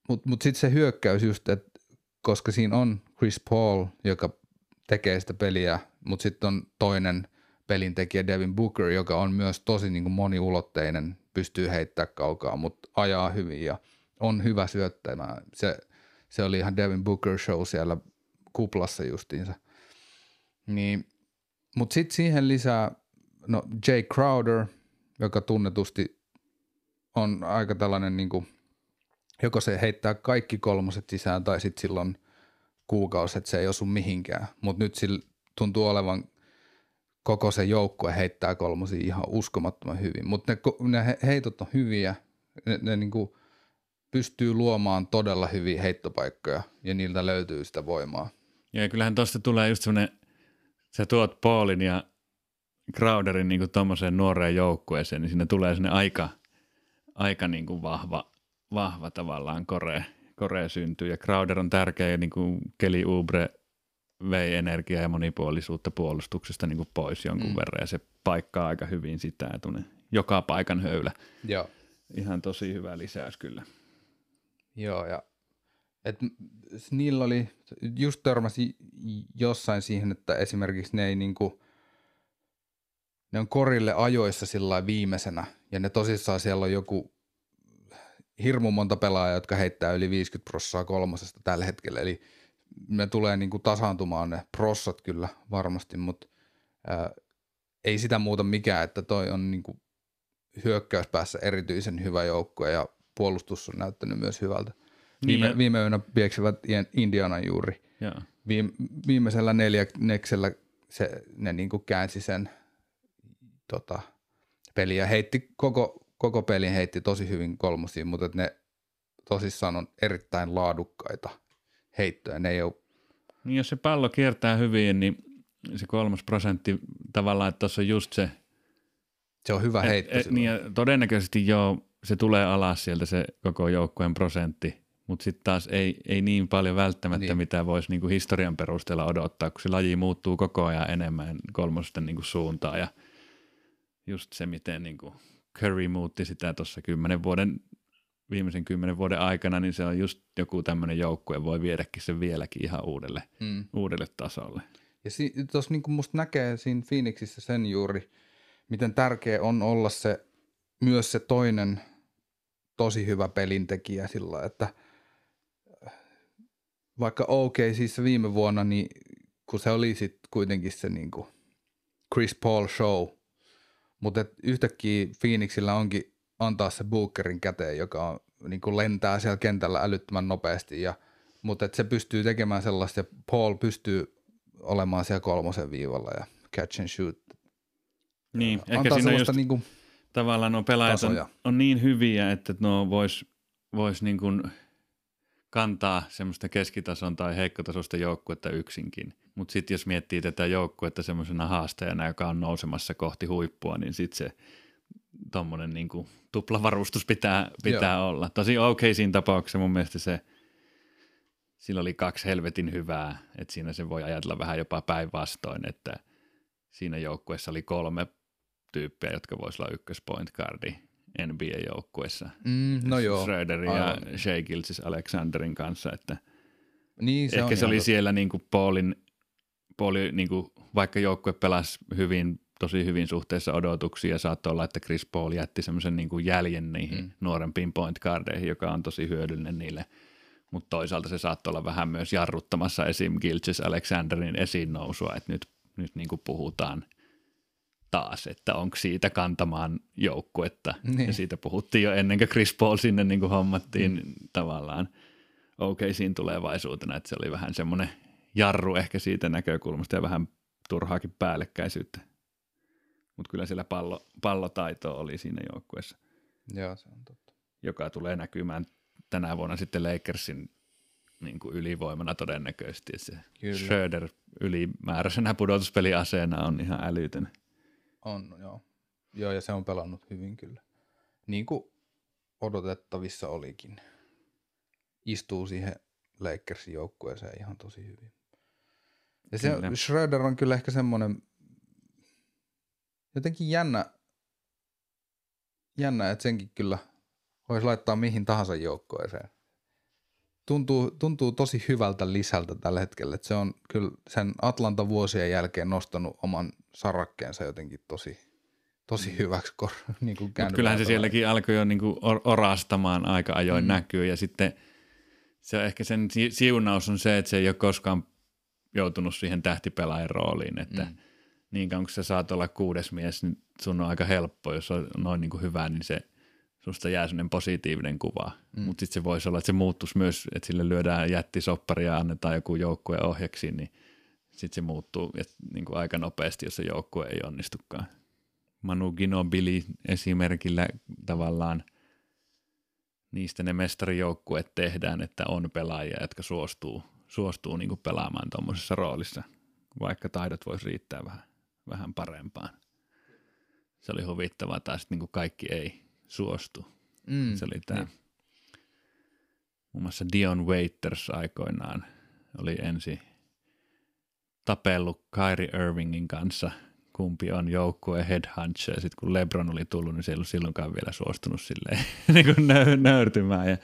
Mutta mut sitten se hyökkäys just, että koska siinä on Chris Paul, joka tekee sitä peliä, mutta sitten on toinen – pelintekijä Devin Booker, joka on myös tosi niin kuin moniulotteinen, pystyy heittämään kaukaa, mutta ajaa hyvin ja on hyvä syöttämään. Se, se oli ihan Devin Booker show siellä kuplassa justiinsa. Niin, mutta sitten siihen lisää, no Jay Crowder, joka tunnetusti on aika tällainen niin kuin, joko se heittää kaikki kolmoset sisään tai sitten silloin kuukausi, että se ei osu mihinkään. Mutta nyt sillä tuntuu olevan koko se joukkue heittää kolmosia ihan uskomattoman hyvin. Mutta ne, ne heitot on hyviä, ne, ne niin kuin pystyy luomaan todella hyviä heittopaikkoja ja niiltä löytyy sitä voimaa. Ja kyllähän tuosta tulee just semmoinen, sä tuot Paulin ja Crowderin niin tuommoiseen nuoreen joukkueeseen, niin siinä tulee sinne aika, aika niin kuin vahva, vahva tavallaan kore, kore syntyy. Ja Crowder on tärkeä niin kuin Keli Ubre vei energiaa ja monipuolisuutta puolustuksesta niin kuin pois jonkun mm. verran ja se paikkaa aika hyvin sitä, että joka paikan höylä. Joo. Ihan tosi hyvä lisäys kyllä. Joo, ja et niillä oli, just törmäsi jossain siihen, että esimerkiksi ne ei niinku, ne on korille ajoissa sillä viimeisenä, ja ne tosissaan siellä on joku hirmu monta pelaajaa, jotka heittää yli 50 prossaa kolmosesta tällä hetkellä, eli ne tulee niinku tasaantumaan ne prossat kyllä varmasti, mutta ää, ei sitä muuta mikään, että toi on niinku hyökkäyspäässä erityisen hyvä joukkue ja puolustus on näyttänyt myös hyvältä. Viime, niin, viime yönä pieksivät Indianan juuri. Viime, viimeisellä neljänneksellä se, ne niin kuin käänsi sen tota, peliä. Heitti koko, koko pelin heitti tosi hyvin kolmosia, mutta ne tosissaan on erittäin laadukkaita heittoja. Ne ei ole... Niin jos se pallo kiertää hyvin, niin se kolmas prosentti tavallaan, että tuossa on just se... Se on hyvä heitto. Et, et, niin todennäköisesti joo, se tulee alas sieltä se koko joukkueen prosentti, mutta sitten taas ei, ei niin paljon välttämättä, niin. mitä voisi niinku historian perusteella odottaa, kun se laji muuttuu koko ajan enemmän kolmosten niinku suuntaan ja just se, miten niinku Curry muutti sitä tuossa kymmenen vuoden, viimeisen kymmenen vuoden aikana, niin se on just joku tämmöinen joukkue, voi viedäkin sen vieläkin ihan uudelle, hmm. uudelle tasolle. Ja si- tuossa niinku musta näkee siinä Phoenixissä sen juuri, miten tärkeä on olla se myös se toinen tosi hyvä pelintekijä sillä, että vaikka OK siis viime vuonna, niin kun se oli sitten kuitenkin se niin kuin Chris Paul show, mutta yhtäkkiä Phoenixillä onkin antaa se Bookerin käteen, joka on, niin kuin lentää siellä kentällä älyttömän nopeasti, ja, mutta et se pystyy tekemään sellaista, ja Paul pystyy olemaan siellä kolmosen viivalla ja catch and shoot. Niin, ehkä siinä just, niin kuin, tavallaan nuo pelaajat on, on, niin hyviä, että nuo vois, vois niin kuin kantaa semmoista keskitason tai heikkotasosta joukkuetta yksinkin. Mutta sitten jos miettii tätä joukkuetta semmoisena haasteena, joka on nousemassa kohti huippua, niin sitten se tuommoinen niin tuplavarustus pitää, pitää olla. Tosi okei okay siinä tapauksessa mun mielestä se, sillä oli kaksi helvetin hyvää, että siinä se voi ajatella vähän jopa päinvastoin, että siinä joukkueessa oli kolme tyyppejä, jotka voisi olla ykköspoint guardi NBA-joukkueessa. Mm, no joo. Schröderin ja Shea Gilsis Alexanderin kanssa, että niin, se ehkä se oli totta. siellä niin kuin Paulin, Pauli, niin kuin, vaikka joukkue pelasi hyvin, tosi hyvin suhteessa odotuksia ja saattoi olla, että Chris Paul jätti semmoisen niin kuin jäljen niihin mm. nuorempiin point guardeihin, joka on tosi hyödyllinen niille mutta toisaalta se saattoi olla vähän myös jarruttamassa esim. Gilches Alexanderin esiin nousua, että nyt, nyt niin kuin puhutaan – taas, että onko siitä kantamaan joukkuetta. Niin. Ja siitä puhuttiin jo ennen kuin Chris Paul sinne niin kuin hommattiin mm. tavallaan siinä tulevaisuutena, että se oli vähän semmoinen jarru ehkä siitä näkökulmasta ja vähän turhaakin päällekkäisyyttä. Mutta kyllä siellä pallo, pallotaito oli siinä joukkueessa. Joo, se on totta. Joka tulee näkymään tänä vuonna sitten Lakersin niin kuin ylivoimana todennäköisesti. Se Kyllä. Schröder ylimääräisenä pudotuspeliaseena on ihan älytön. On, joo. Joo, ja se on pelannut hyvin kyllä. Niin kuin odotettavissa olikin. Istuu siihen Lakersin joukkueeseen ihan tosi hyvin. Ja se kyllä. Schröder on kyllä ehkä semmoinen jotenkin jännä, jännä, että senkin kyllä voisi laittaa mihin tahansa joukkueeseen. Tuntuu, tuntuu tosi hyvältä lisältä tällä hetkellä. Että se on kyllä sen Atlanta vuosien jälkeen nostanut oman sarakkeensa jotenkin tosi, tosi mm. hyväksi. Kor, niin kuin kyllähän se sielläkin alkoi jo niin kuin orastamaan aika ajoin mm. näkyy ja sitten se ehkä sen siunaus on se, että se ei ole koskaan joutunut siihen tähtipelaajan rooliin, että mm. Niin kauan kun sä saat olla kuudes mies, niin sun on aika helppo, jos on noin niin kuin hyvä, niin se susta jää sellainen positiivinen kuva. Mm. Mutta sitten se voisi olla, että se muuttuisi myös, että sille lyödään jättisoppari ja annetaan joku joukkue ohjaksi, niin sitten se muuttuu että niin kuin aika nopeasti, jos se joukkue ei onnistukaan. Manu Ginobili esimerkillä tavallaan niistä ne mestarijoukkueet tehdään, että on pelaajia, jotka suostuu, suostuu niin kuin pelaamaan tuommoisessa roolissa, vaikka taidot voisi riittää vähän, vähän parempaan. Se oli huvittavaa, tai sitten niin kaikki ei suostu. Mm, se oli tämä, niin. muun muassa Dion Waiters aikoinaan oli ensin tapellut Kyrie Irvingin kanssa – kumpi on joukkue head hunch, ja sitten kun Lebron oli tullut, niin se ei ollut silloinkaan vielä suostunut silleen niin kuin nö- nöyrtymään, ja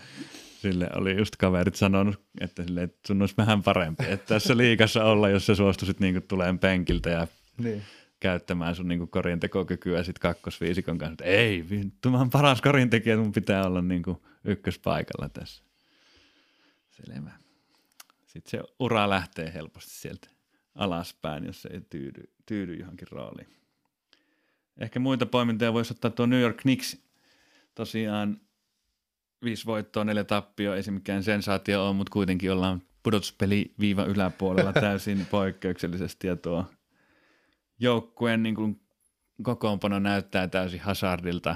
sille oli just kaverit sanonut, että, sille, että sun olisi vähän parempi, että tässä liikassa olla, jos sä suostuisit niin kuin tuleen penkiltä ja niin. käyttämään sun niin korien tekokykyä sitten kakkosviisikon kanssa, että ei, vittu, mä oon paras korintekijä, mun pitää olla niin kuin ykköspaikalla tässä. Selvä. Sitten se ura lähtee helposti sieltä alaspäin, jos se ei tyydy, tyydy johonkin rooliin. Ehkä muita poimintoja voisi ottaa tuo New York Knicks. Tosiaan viisi voittoa, neljä tappio, ei se mikään sensaatio ole, mutta kuitenkin ollaan pudotuspeli viiva yläpuolella täysin poikkeuksellisesti ja tuo joukkueen niin kuin kokoonpano näyttää täysin hazardilta.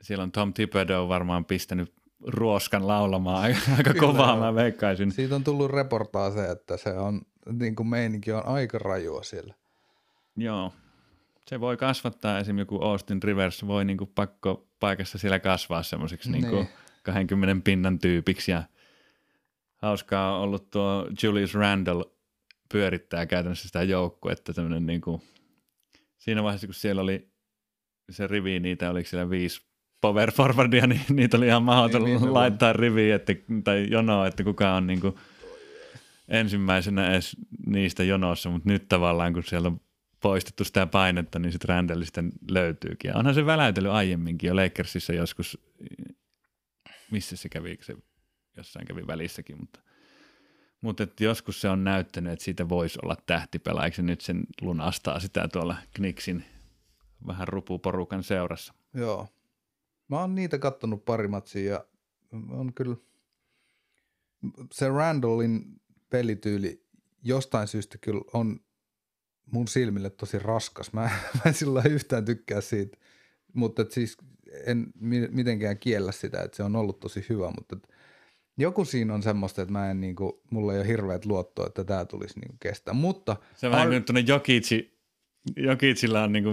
Siellä on Tom Thibodeau varmaan pistänyt ruoskan laulamaan aika, aika kovaa, mä veikkaisin. Siitä on tullut se, että se on niin kuin meininki on aika rajua siellä. Joo. Se voi kasvattaa esimerkiksi joku Austin Rivers, voi niin kuin pakko paikassa siellä kasvaa semmoiseksi niin. niin 20 pinnan tyypiksi ja hauskaa on ollut tuo Julius Randall pyörittää käytännössä sitä joukkuetta tämmöinen niin kuin, siinä vaiheessa kun siellä oli se rivi, niitä oli siellä viisi power forwardia, niin niitä oli ihan mahdoton niin, laittaa riviin että, tai jonoa, että kuka on niin kuin ensimmäisenä edes niistä jonossa, mutta nyt tavallaan kun siellä on poistettu sitä painetta, niin sitten Randall sitten löytyykin. Ja onhan se väläytellyt aiemminkin jo Lakersissa joskus, missä se kävi, se jossain kävi välissäkin, mutta, mutta että joskus se on näyttänyt, että siitä voisi olla tähtipelaajaksi, nyt sen lunastaa sitä tuolla Kniksin vähän rupuporukan seurassa. Joo. Mä oon niitä kattonut pari matsia ja on kyllä se Randallin pelityyli jostain syystä kyllä on mun silmille tosi raskas. Mä, mä en sillä yhtään tykkää siitä, mutta siis en mitenkään kiellä sitä, että se on ollut tosi hyvä, mutta joku siinä on semmoista, että mä en niinku, mulla ei ole hirveät luottoa, että tämä tulisi niinku kestää, mutta... Se vähän kuin tuonne Jokitsi, Jokitsilla on, niinku,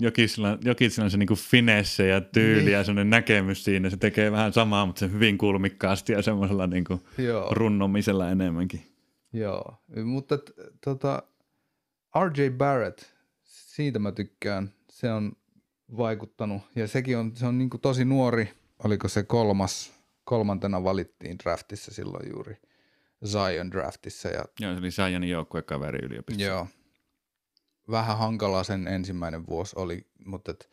Jokitsilla, Jokitsilla on se niinku finesse ja tyyli niin. ja semmoinen näkemys siinä. Se tekee vähän samaa, mutta se hyvin kulmikkaasti ja semmoisella niinku runnomisella enemmänkin. Joo, mutta tota, RJ Barrett, siitä mä tykkään. Se on vaikuttanut ja sekin on, se on niin tosi nuori. Oliko se kolmas, kolmantena valittiin draftissa silloin juuri Zion draftissa. Ja, Joo, se oli Zionin joukkuekaveri yliopistossa. Joo. Vähän hankalaa sen ensimmäinen vuosi oli, mutta et,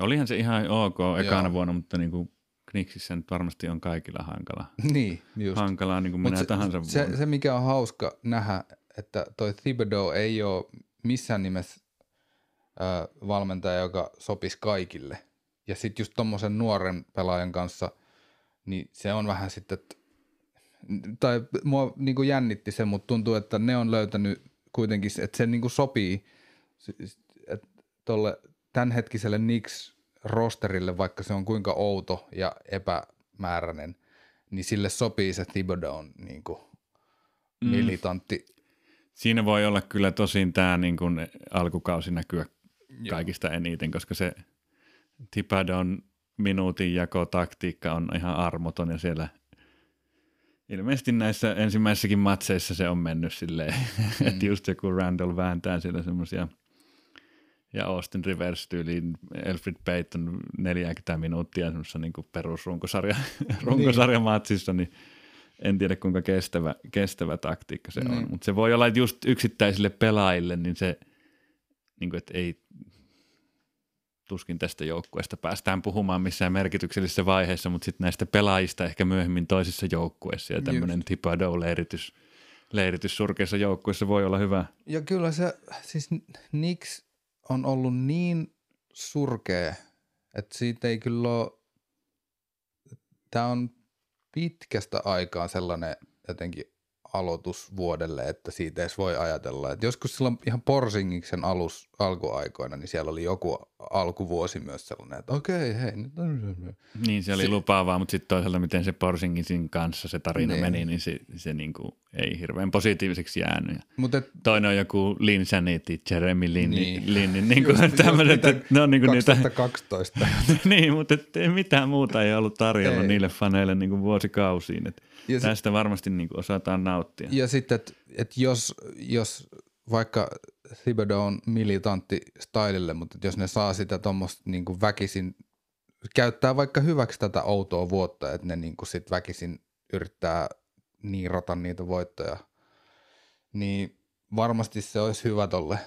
Olihan se ihan ok ekana Joo. vuonna, mutta niin kuin Kniksissä nyt varmasti on kaikilla hankala. Niin, just. Hankalaa niin kuin minä se, tahansa se, se, mikä on hauska nähdä, että toi Thibodeau ei ole missään nimessä äh, valmentaja, joka sopisi kaikille. Ja sitten just tommosen nuoren pelaajan kanssa, niin se on vähän sitten, että, tai mua niin kuin jännitti se, mutta tuntuu, että ne on löytänyt kuitenkin, että se niin kuin sopii että tolle tämänhetkiselle Knicks rosterille, vaikka se on kuinka outo ja epämääräinen, niin sille sopii se Thibodeau niin kuin mm. militantti. Siinä voi olla kyllä tosin tämä niin kuin alkukausi näkyä kaikista Joo. eniten, koska se Thibodeau'n minuutin taktiikka on ihan armoton ja siellä ilmeisesti näissä ensimmäisissäkin matseissa se on mennyt silleen, mm. että just joku Randall vääntää siellä semmoisia – ja Austin Rivers tyyliin Elfrid Payton 40 minuuttia semmoisessa niin perusrunkosarja runkosarja matsissa, niin en tiedä kuinka kestävä, kestävä taktiikka se niin. on. Mutta se voi olla, että just yksittäisille pelaajille, niin se, niin kuin, että ei tuskin tästä joukkueesta päästään puhumaan missään merkityksellisessä vaiheessa, mutta sitten näistä pelaajista ehkä myöhemmin toisissa joukkueissa ja tämmöinen Thibodeau-leiritys leiritys surkeissa joukkueissa voi olla hyvä. Ja kyllä se, siis Nix on ollut niin surkea, että siitä ei kyllä ole, tämä on pitkästä aikaa sellainen jotenkin aloitus vuodelle, että siitä edes voi ajatella. Et joskus silloin ihan Porsingiksen alus, alkuaikoina, niin siellä oli joku alkuvuosi myös sellainen, että okei, hei. Nyt on... Niin, se oli si- lupaavaa, mutta sitten toisaalta miten se Porsingisin kanssa se tarina niin. meni, niin se, se niinku ei hirveän positiiviseksi jäänyt. Mut et, Toinen on joku Lin Sanity, Jeremy Lin, niin. Lin, niin, niin kuin tämmöiset, että ne on niinku 2012. niitä. niin, mutta et, mitään muuta ei ollut tarjolla ei. niille faneille niin kuin vuosikausiin. Et ja tästä sit, varmasti niin kuin osataan nauttia. Ja sitten, että et jos, jos vaikka Thibodeau on militantti stylille, mutta jos ne saa sitä tuommoista niin väkisin, käyttää vaikka hyväksi tätä outoa vuotta, että ne niin sit väkisin yrittää niirata niitä voittoja, niin varmasti se olisi hyvä tolle,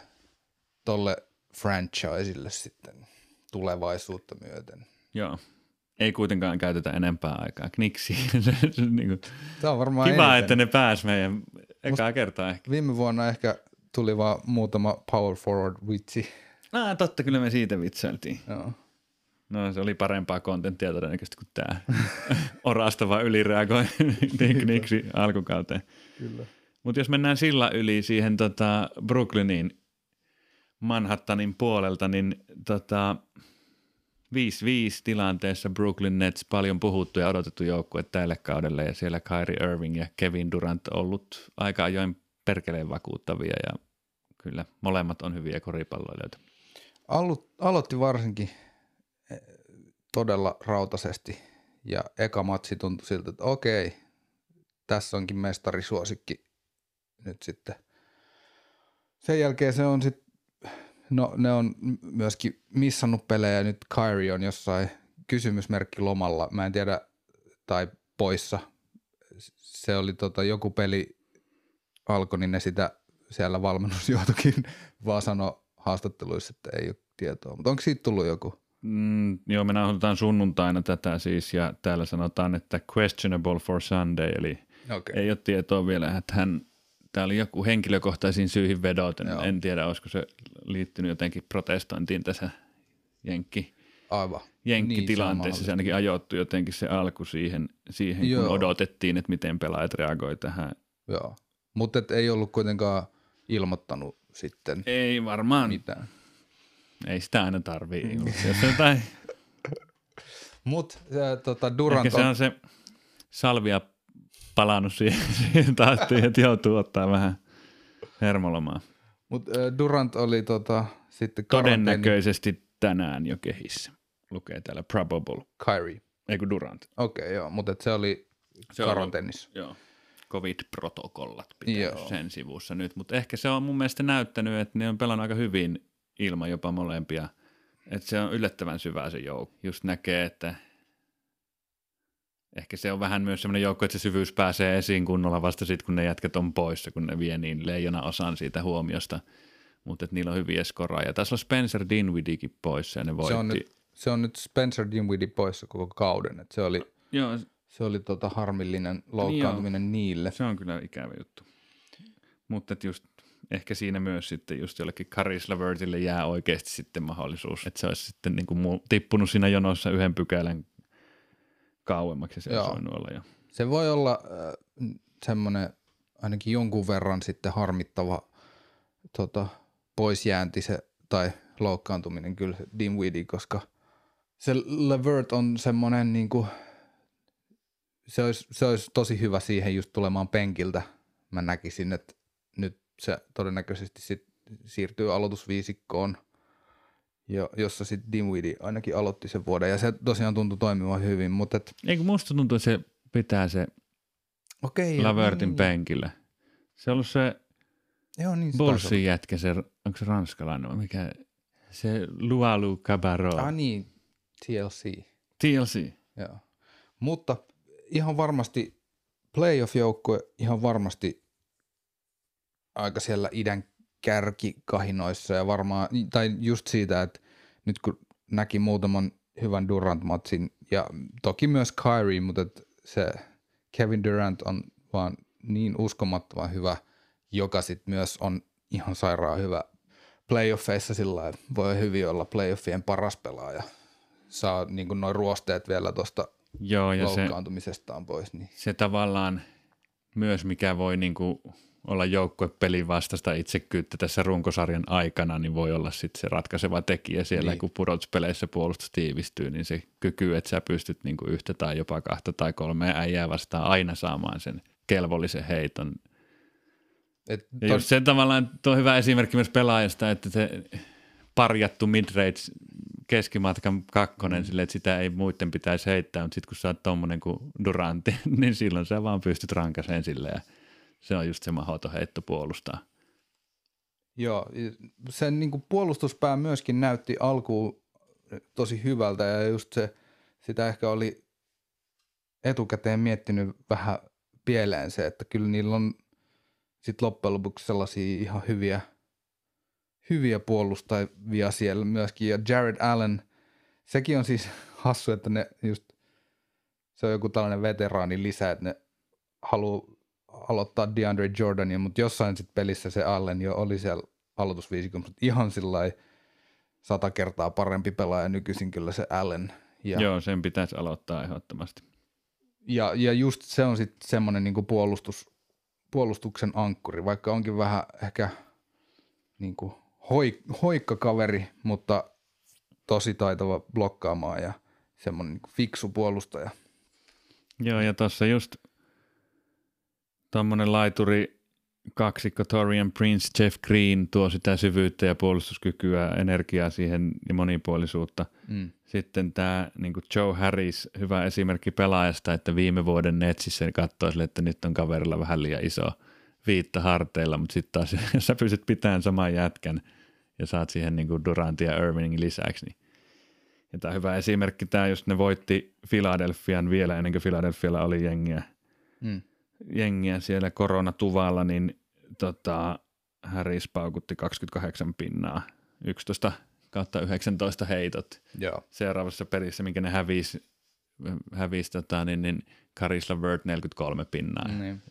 tolle franchiselle sitten tulevaisuutta myöten. Joo. Ei kuitenkaan käytetä enempää aikaa kniksi. niin kuin, Tämä on varmaan kiva, eniten. että ne pääs meidän ekaa kertaa ehkä. Viime vuonna ehkä tuli vaan muutama power forward vitsi. Ah, totta, kyllä me siitä vitsailtiin. Joo. No se oli parempaa kontenttia todennäköisesti kuin tämä orastava ylireagoi kniksi alkukauteen. Kyllä. Mutta jos mennään sillä yli siihen tota Brooklyniin Manhattanin puolelta, niin tota, 5-5 tilanteessa Brooklyn Nets paljon puhuttu ja odotettu joukkue tälle kaudelle ja siellä Kyrie Irving ja Kevin Durant ollut aika ajoin perkeleen vakuuttavia ja kyllä molemmat on hyviä koripalloilijoita. Alo- aloitti varsinkin eh, todella rautaisesti ja eka matsi tuntui siltä, että okei, tässä onkin mestarisuosikki nyt sitten. Sen jälkeen se on sitten No ne on myöskin missannut pelejä. Nyt Kyrie on jossain kysymysmerkki lomalla. Mä en tiedä, tai poissa. Se oli tota, joku peli alkoi, niin ne sitä siellä valmennusjohtokin vaan sanoi haastatteluissa, että ei ole tietoa. Mutta onko siitä tullut joku? Mm, joo, me nauhoitetaan sunnuntaina tätä siis ja täällä sanotaan, että questionable for Sunday, eli okay. ei ole tietoa vielä, että hän Tämä oli joku henkilökohtaisiin syihin vedoten. Joo. En tiedä, olisiko se liittynyt jotenkin protestointiin tässä jenkki, Aivan. jenkkitilanteessa. Niin, se ainakin ajoittu jotenkin se alku siihen, siihen kun odotettiin, että miten pelaajat reagoi tähän. Joo, mutta ei ollut kuitenkaan ilmoittanut sitten Ei varmaan. Mitään. Ei sitä aina tarvii jos jotain... Mutta tota, Durant Ehkä se on se salvia palannut siihen, siihen tahtiin, että joutuu ottaa vähän hermolomaa. Mutta Durant oli tota, sitten Todennäköisesti tänään jo kehissä. Lukee täällä probable. Kyrie. Ei kun Durant. Okei, okay, joo, mutta se oli se karanteenissa. Joo. Covid-protokollat pitää joo. sen sivussa nyt, mutta ehkä se on mun mielestä näyttänyt, että ne on pelannut aika hyvin ilman jopa molempia. Että se on yllättävän syvä se joukko. Just näkee, että ehkä se on vähän myös semmoinen joukko, että se syvyys pääsee esiin kunnolla vasta sitten, kun ne jätkät on poissa, kun ne vie niin leijona osan siitä huomiosta. Mutta niillä on hyviä skoraajia. Tässä on Spencer Dinwiddiekin poissa ja ne voitti. Se on nyt, se on nyt Spencer Dinwiddie poissa koko kauden. Et se oli, Joo. Se oli tota harmillinen loukkaantuminen niin niille. Se on kyllä ikävä juttu. Mutta just ehkä siinä myös sitten just jollekin Caris Lavertille jää oikeasti sitten mahdollisuus, että se olisi sitten niin kuin tippunut siinä jonossa yhden pykälän kauemmaksi se Joo. voinut olla jo. Se voi olla äh, semmoinen ainakin jonkun verran sitten harmittava tota, poisjäänti se, tai loukkaantuminen kyllä Dinwiddie, koska se Levert on semmoinen niin kuin, se olisi, se olisi tosi hyvä siihen just tulemaan penkiltä. Mä näkisin, että nyt se todennäköisesti sit siirtyy aloitusviisikkoon – jo, jossa sitten Dinwiddie ainakin aloitti sen vuoden, ja se tosiaan tuntui toimimaan hyvin, mutta... Et... Eikö musta tuntuu, että se pitää se Okei, Lavertin niin, penkillä. Se on ollut se Joo, niin se jätkä, se, onko se ranskalainen vai mikä? Se Lualu Cabarro. Ah niin, TLC. TLC. Joo. Mutta ihan varmasti playoff-joukkue, ihan varmasti aika siellä idän kärkikahinoissa ja varmaan, tai just siitä, että nyt kun näki muutaman hyvän Durant-matsin ja toki myös Kyrie, mutta että se Kevin Durant on vaan niin uskomattoman hyvä, joka sitten myös on ihan sairaan hyvä playoffeissa sillä voi hyvin olla playoffien paras pelaaja. Saa niin noin ruosteet vielä tuosta Joo, ja loukkaantumisestaan se, pois. Niin. Se tavallaan myös, mikä voi niin kuin olla joukkuepelin vastaista itsekyyttä tässä runkosarjan aikana, niin voi olla sitten se ratkaiseva tekijä siellä, niin. kun pudotuspeleissä puolustus tiivistyy, niin se kyky, että sä pystyt niin kuin yhtä tai jopa kahta tai kolmea äijää vastaan aina saamaan sen kelvollisen heiton. Et ja just sen tavallaan, tuo on hyvä esimerkki myös pelaajasta, että se parjattu midrange keskimatkan kakkonen, mm. sille, että sitä ei muiden pitäisi heittää, mutta sitten kun sä oot tommonen kuin Duranti, niin silloin sä vaan pystyt rankaseen sille ja se on just se mahdoton heitto puolustaa. Joo, sen niin kuin puolustuspää myöskin näytti alkuun tosi hyvältä ja just se, sitä ehkä oli etukäteen miettinyt vähän pieleen se, että kyllä niillä on sitten loppujen lopuksi sellaisia ihan hyviä, hyviä puolustajia siellä myöskin. Ja Jared Allen, sekin on siis hassu, että ne just, se on joku tällainen veteraani lisä, että ne haluaa aloittaa DeAndre Jordania, mutta jossain sitten pelissä se Allen jo oli siellä aloitusviisikon, mutta ihan sillä sata kertaa parempi pelaaja nykyisin kyllä se Allen. Ja, Joo, sen pitäisi aloittaa ehdottomasti. Ja, ja just se on sitten semmoinen niinku puolustus, puolustuksen ankkuri, vaikka onkin vähän ehkä niinku hoi, hoikka kaveri, mutta tosi taitava blokkaamaan ja semmoinen niinku fiksu puolustaja. Joo, ja tuossa just tuommoinen laituri kaksikko Torian Prince, Jeff Green tuo sitä syvyyttä ja puolustuskykyä, energiaa siihen ja monipuolisuutta. Mm. Sitten tämä niin Joe Harris, hyvä esimerkki pelaajasta, että viime vuoden Netsissä katsoi sille, että nyt on kaverilla vähän liian iso viitta harteilla, mutta sitten taas jos sä pystyt pitämään saman jätkän ja saat siihen niin kuin Durant ja Irvingin lisäksi, niin ja tämä hyvä esimerkki, tämä just ne voitti Philadelphian vielä ennen kuin Philadelphialla oli jengiä. Mm jengiä siellä koronatuvalla, niin tota, Harris paukutti 28 pinnaa, 11 kautta 19 heitot. Joo. Seuraavassa pelissä, minkä ne hävisi, hävisi tota, niin, niin Karis LeVert 43 pinnaa. Niin.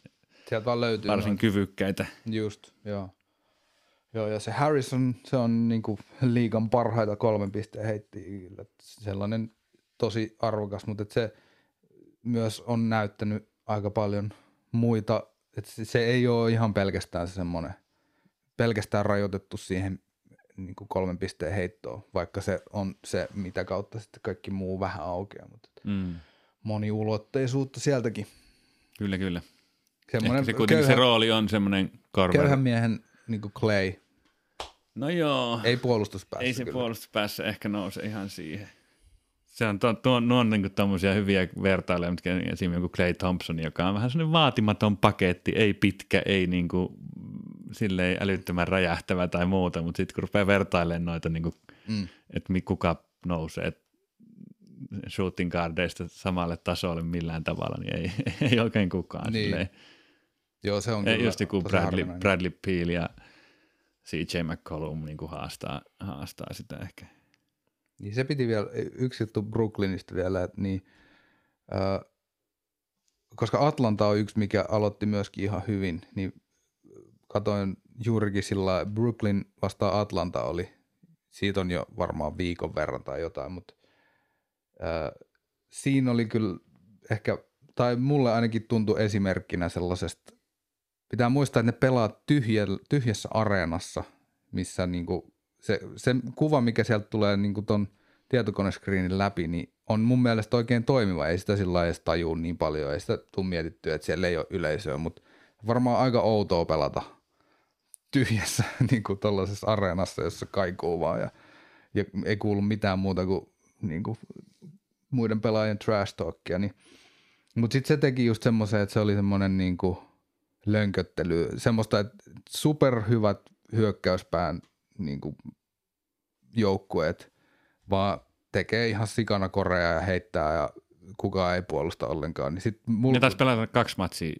Sieltä vaan löytyy. Varsin noin. kyvykkäitä. Just, joo. Joo, ja se Harrison, se on niinku liigan parhaita kolmen pisteen heitti. Sellainen tosi arvokas, mutta se myös on näyttänyt aika paljon – muita, että se ei ole ihan pelkästään semmoinen, pelkästään rajoitettu siihen niin kuin kolmen pisteen heittoon, vaikka se on se, mitä kautta sitten kaikki muu vähän aukeaa, mutta mm. moniulotteisuutta sieltäkin. Kyllä, kyllä. Semmoinen se kuitenkin köyhä, se rooli on semmoinen korva. Köyhän miehen niin kuin Clay. No joo. Ei puolustuspäässä. Ei se kyllä. puolustuspäässä ehkä nouse ihan siihen. Se on, tuo, tuo, nuo on niin tämmöisiä hyviä vertailuja, mitkä esimerkiksi joku Clay Thompson, joka on vähän sellainen vaatimaton paketti, ei pitkä, ei niin kuin, silleen älyttömän räjähtävä tai muuta, mutta sitten kun rupeaa vertailemaan noita, niin kuin, mm. että kuka nousee shooting guardeista samalle tasolle millään tavalla, niin ei, ei oikein kukaan. Niin. Silleen. Joo, se on kyllä Just joku Bradley, Bradley Peel ja CJ McCollum niin kuin haastaa, haastaa sitä ehkä. Niin se piti vielä, yksi juttu Brooklynista vielä, että niin, äh, koska Atlanta on yksi, mikä aloitti myöskin ihan hyvin, niin katoin juurikin sillä Brooklyn vastaan Atlanta oli, siitä on jo varmaan viikon verran tai jotain, mutta äh, siinä oli kyllä ehkä, tai mulle ainakin tuntui esimerkkinä sellaisesta, pitää muistaa, että ne pelaa tyhjä, tyhjässä areenassa, missä niinku se, se kuva, mikä sieltä tulee niin ton tietokoneskriinin läpi, niin on mun mielestä oikein toimiva. Ei sitä sillä edes tajuu niin paljon, ei sitä tule mietittyä, että siellä ei ole yleisöä, mutta varmaan aika outoa pelata tyhjässä niin kuin tuollaisessa areenassa, jossa kaikuu vaan ja, ja ei kuulu mitään muuta kuin, niin kuin muiden pelaajien trash talkia. Niin. Mutta sitten se teki just semmoisen, että se oli semmoinen niin lönköttely, semmoista, että superhyvät hyökkäyspään niin kuin joukkueet, vaan tekee ihan sikana korea ja heittää ja kukaan ei puolusta ollenkaan. Niin sit mulla... Ne taisi pelata kaksi matsia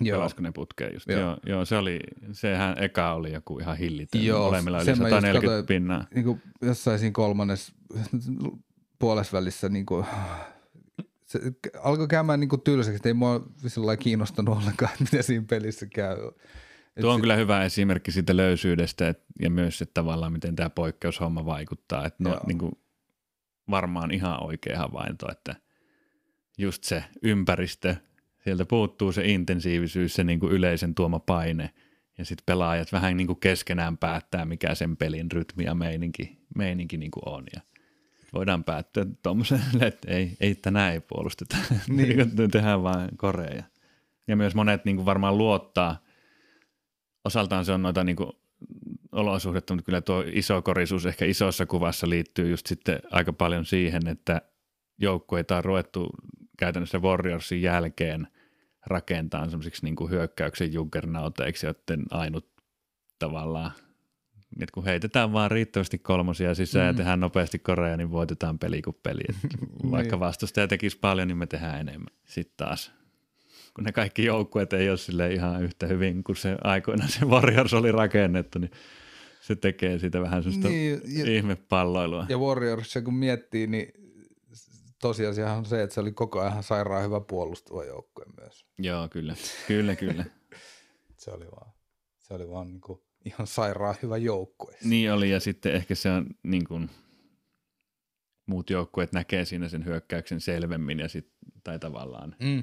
Joo. Pelasko ne putkeen just. Joo. Joo, joo, se oli, sehän eka oli joku ihan hillitön. Joo, Molemmilla oli 140 katsoin, pinnaa. Niin kuin jossain siinä kolmannes puolesvälissä niin kuin, se alkoi käymään niin kuin tylsäksi, ei mua sillä kiinnostanut ollenkaan, että mitä siinä pelissä käy. Et Tuo on se... kyllä hyvä esimerkki siitä löysyydestä et, ja myös se tavallaan, miten tämä poikkeushomma vaikuttaa. Että no, niin kuin, varmaan ihan oikea havainto, että just se ympäristö, sieltä puuttuu se intensiivisyys, se niin kuin yleisen tuoma paine ja sitten pelaajat vähän niin kuin keskenään päättää, mikä sen pelin rytmi ja meininki, meininki niin kuin on. Ja voidaan päättyä tuommoiselle, että ei, ei tänään ei puolusteta, niin. niin tehdään vain koreja. Ja myös monet niin kuin varmaan luottaa, osaltaan se on noita niin kuin olosuhdetta, mutta kyllä tuo iso korisuus ehkä isossa kuvassa liittyy just sitten aika paljon siihen, että joukkueita on ruvettu käytännössä Warriorsin jälkeen rakentaa semmoisiksi niin kuin hyökkäyksen juggernauteiksi, joten ainut tavallaan – että kun heitetään vaan riittävästi kolmosia sisään mm. ja tehdään nopeasti koreja, niin voitetaan peli kuin peli. Niin. vaikka vastustaja tekisi paljon, niin me tehdään enemmän. Sitten taas, kun ne kaikki joukkueet ei ole sille ihan yhtä hyvin kuin se aikoina se Warriors oli rakennettu, niin se tekee sitä vähän sellaista niin, ja, ihmepalloilua. Ja Warriors, kun miettii, niin tosiasiahan on se, että se oli koko ajan sairaan hyvä puolustava joukkue myös. Joo, kyllä. Kyllä, kyllä. se oli vaan, se oli vaan niin kuin ihan sairaan hyvä joukkue. Niin oli, ja sitten ehkä se on niin kuin, muut joukkueet näkee siinä sen hyökkäyksen selvemmin, ja sit, tai tavallaan, mm.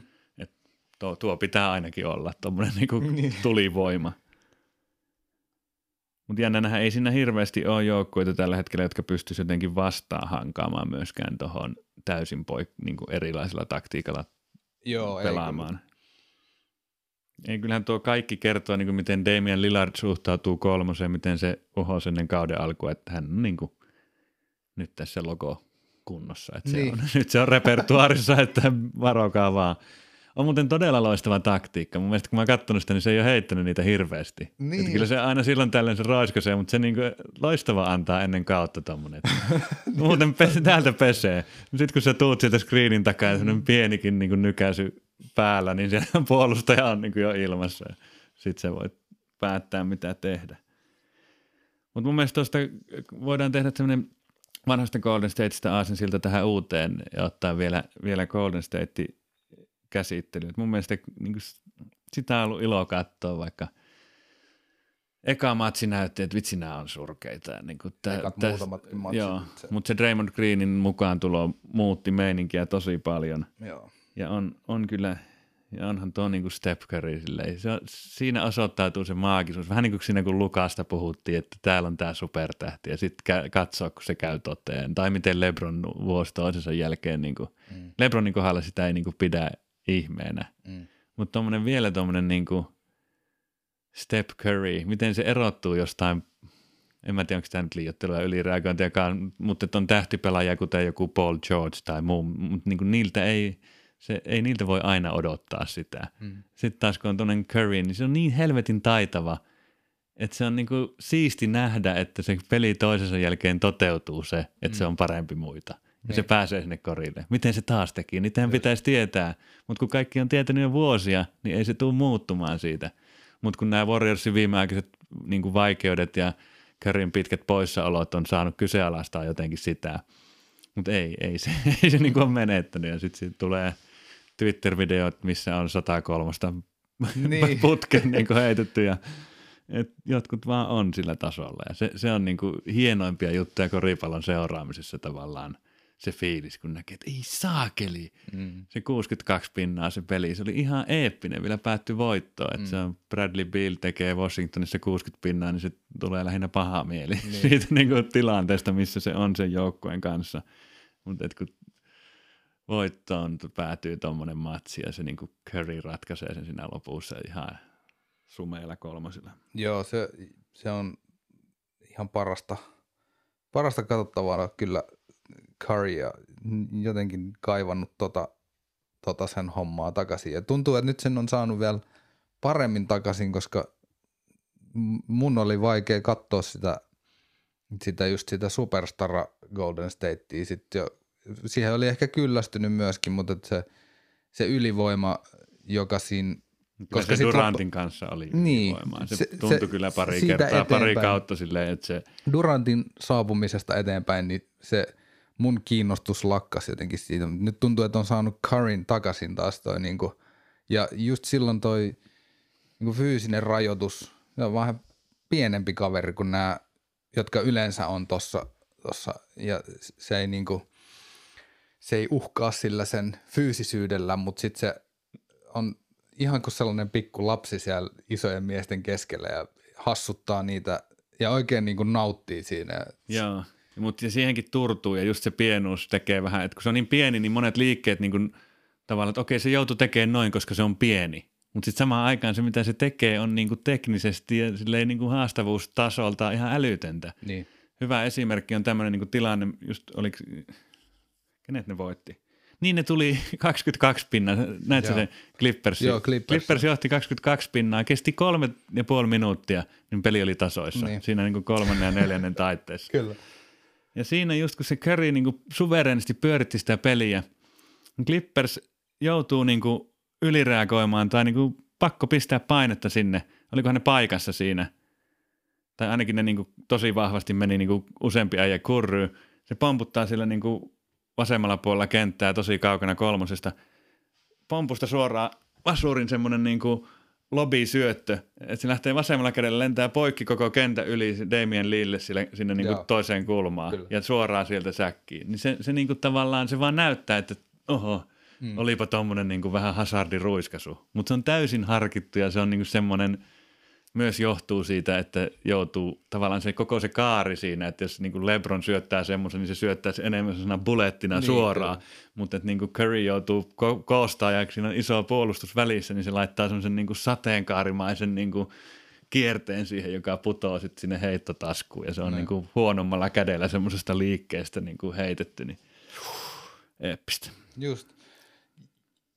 Tuo, tuo pitää ainakin olla tuommoinen niin niin. tulivoima. Mutta jännänähän ei siinä hirveästi ole joukkueita tällä hetkellä, jotka pystyisivät jotenkin vastaan hankaamaan myöskään tuohon täysin poik- niin kuin erilaisella taktiikalla Joo, pelaamaan. Ei ei, kyllähän tuo kaikki kertoo, niin kuin miten Damian Lillard suhtautuu kolmoseen, miten se uhos ennen kauden alkua, että hän on niin kuin, nyt tässä logo kunnossa. Että niin. se on, nyt se on repertuarissa, että varokaa vaan. On muuten todella loistava taktiikka. Mun mielestä kun mä oon katsonut sitä, niin se ei ole heittänyt niitä hirveästi. Niin. Että kyllä se aina silloin tällöin se roiskasee, mutta se niinku loistava antaa ennen kautta tommonen. muuten pe- täältä pesee. Sitten kun sä tuut sieltä screenin takaa ja pienikin niinku nykäisy päällä, niin se puolustaja on niin kuin jo ilmassa. Sitten se voi päättää, mitä tehdä. Mutta mun mielestä tuosta voidaan tehdä sellainen vanhasta Golden Stateista siltä tähän uuteen ja ottaa vielä, vielä Golden State käsittelyyn. mun mielestä niin kuin, sitä on ollut ilo katsoa, vaikka eka matsi näytti, että vitsi nämä on surkeita. Niin kuin tä, Ekat muutamatkin matsit. Joo, mutta se Draymond Greenin mukaan tulo muutti meininkiä tosi paljon. Joo. Ja on, on kyllä, ja onhan tuo niin kuin Steph Curry silleen. Se on, siinä osoittautuu se maagisuus. Vähän niin kuin siinä kun Lukasta puhuttiin, että täällä on tämä supertähti ja sitten katsoa, kun se käy toteen. Tai miten Lebron vuosi toisensa jälkeen, niin kuin, mm. Lebronin kohdalla sitä ei niin kuin pidä ihmeenä. Mm. Mutta vielä tuommoinen niin kuin Steph Curry, miten se erottuu jostain en mä tiedä, onko tämä nyt liiottelua ylireagointiakaan, mutta on tähtipelaaja, kuten joku Paul George tai muu, mutta niin niiltä ei, se, ei niiltä voi aina odottaa sitä. Mm. Sitten taas kun on tuollainen Curry, niin se on niin helvetin taitava, että se on niinku siisti nähdä, että se peli toisensa jälkeen toteutuu se, että mm. se on parempi muita. Ja niin. se pääsee sinne korille. Miten se taas teki? Niitähän pitäisi tietää. Mutta kun kaikki on tietänyt jo vuosia, niin ei se tule muuttumaan siitä. Mutta kun nämä Warriorsin viimeaikaiset niin vaikeudet ja Curryn pitkät poissaolot on saanut kyseenalaistaa jotenkin sitä. Mutta ei, ei se, ei se niin ole menettänyt. Ja sitten tulee – Twitter-videot, missä on 103 niin. putken niin heitetty ja et jotkut vaan on sillä tasolla. Ja se, se on niin kuin hienoimpia juttuja koripallon seuraamisessa tavallaan se fiilis, kun näkee, että ei saakeli. Mm. Se 62 pinnaa se peli, se oli ihan eeppinen, vielä päättyi voittoon. Että mm. se on Bradley Bill tekee Washingtonissa 60 pinnaa, niin se tulee lähinnä paha mieli niin. siitä niin kuin tilanteesta, missä se on sen joukkueen kanssa. Mutta kun voittoon päätyy tuommoinen matsi ja se niin kuin Curry ratkaisee sen siinä lopussa ihan sumeilla kolmosilla. Joo, se, se on ihan parasta, parasta katsottavaa kyllä Curry ja jotenkin kaivannut tota, tota sen hommaa takaisin. Ja tuntuu, että nyt sen on saanut vielä paremmin takaisin, koska mun oli vaikea katsoa sitä, sitä just sitä Superstar Golden Statea sitten jo siihen oli ehkä kyllästynyt myöskin, mutta se, se ylivoima, joka siinä koska se Durantin loppu... kanssa oli niin, Se, se tuntui se, kyllä pari kertaa, eteenpäin. pari kautta silleen, että se... Durantin saapumisesta eteenpäin, niin se mun kiinnostus lakkas jotenkin siitä. Nyt tuntuu, että on saanut Curryn takaisin taas toi niinku, ja just silloin toi niinku fyysinen rajoitus, se on vähän pienempi kaveri kuin nämä, jotka yleensä on tossa, tossa ja se ei niinku, se ei uhkaa sillä sen fyysisyydellä, mutta sitten se on ihan kuin sellainen pikku lapsi siellä isojen miesten keskellä ja hassuttaa niitä ja oikein niin kuin nauttii siinä. Joo, mutta siihenkin turtuu ja just se pienuus tekee vähän, että kun se on niin pieni, niin monet liikkeet niin kuin, tavallaan, että okei se joutuu tekemään noin, koska se on pieni. Mutta sitten samaan aikaan se, mitä se tekee, on niinku teknisesti ja silleen niinku haastavuustasolta ihan älytöntä. Niin. Hyvä esimerkki on tämmöinen niinku tilanne, just oliko, kenet ne voitti? Niin ne tuli 22 pinnaa, näetkö se Clippers? Joo, Clippers. Clippers johti 22 pinnaa, kesti kolme ja puoli minuuttia, niin peli oli tasoissa. Niin. Siinä niinku kolmannen ja neljännen taitteessa. Kyllä. Ja siinä just kun se Curry niinku suverenisti pyöritti sitä peliä, niin Clippers joutuu niinku ylireagoimaan tai niinku pakko pistää painetta sinne. Olikohan ne paikassa siinä? Tai ainakin ne niinku tosi vahvasti meni niinku useampi äijä kurryy. Se pomputtaa sillä niinku vasemmalla puolella kenttää tosi kaukana kolmosesta. Pompusta suoraan vasurin semmoinen niinku lobisyöttö, että se lähtee vasemmalla kädellä, lentää poikki koko kentä yli Damien Lille sille, sinne niinku toiseen kulmaan Kyllä. ja suoraan sieltä säkkiin. Niin se, se niinku tavallaan, se vaan näyttää, että oho, mm. olipa tuommoinen niinku vähän hazardiruiskasu. Mutta se on täysin harkittu ja se on niinku semmoinen – myös johtuu siitä, että joutuu tavallaan se koko se kaari siinä, että jos niin kuin LeBron syöttää semmoisen, niin se syöttää se enemmän sellaisena bullettina niin, suoraan, kyllä. mutta että niin kuin Curry joutuu ko- koostaa ja siinä on iso puolustus välissä, niin se laittaa semmoisen niin sateenkaarimaisen niin kuin kierteen siihen, joka putoo sitten sinne heittotaskuun ja se on. Niin kuin huonommalla kädellä semmoisesta liikkeestä niin kuin heitetty, niin eeppistä. Just.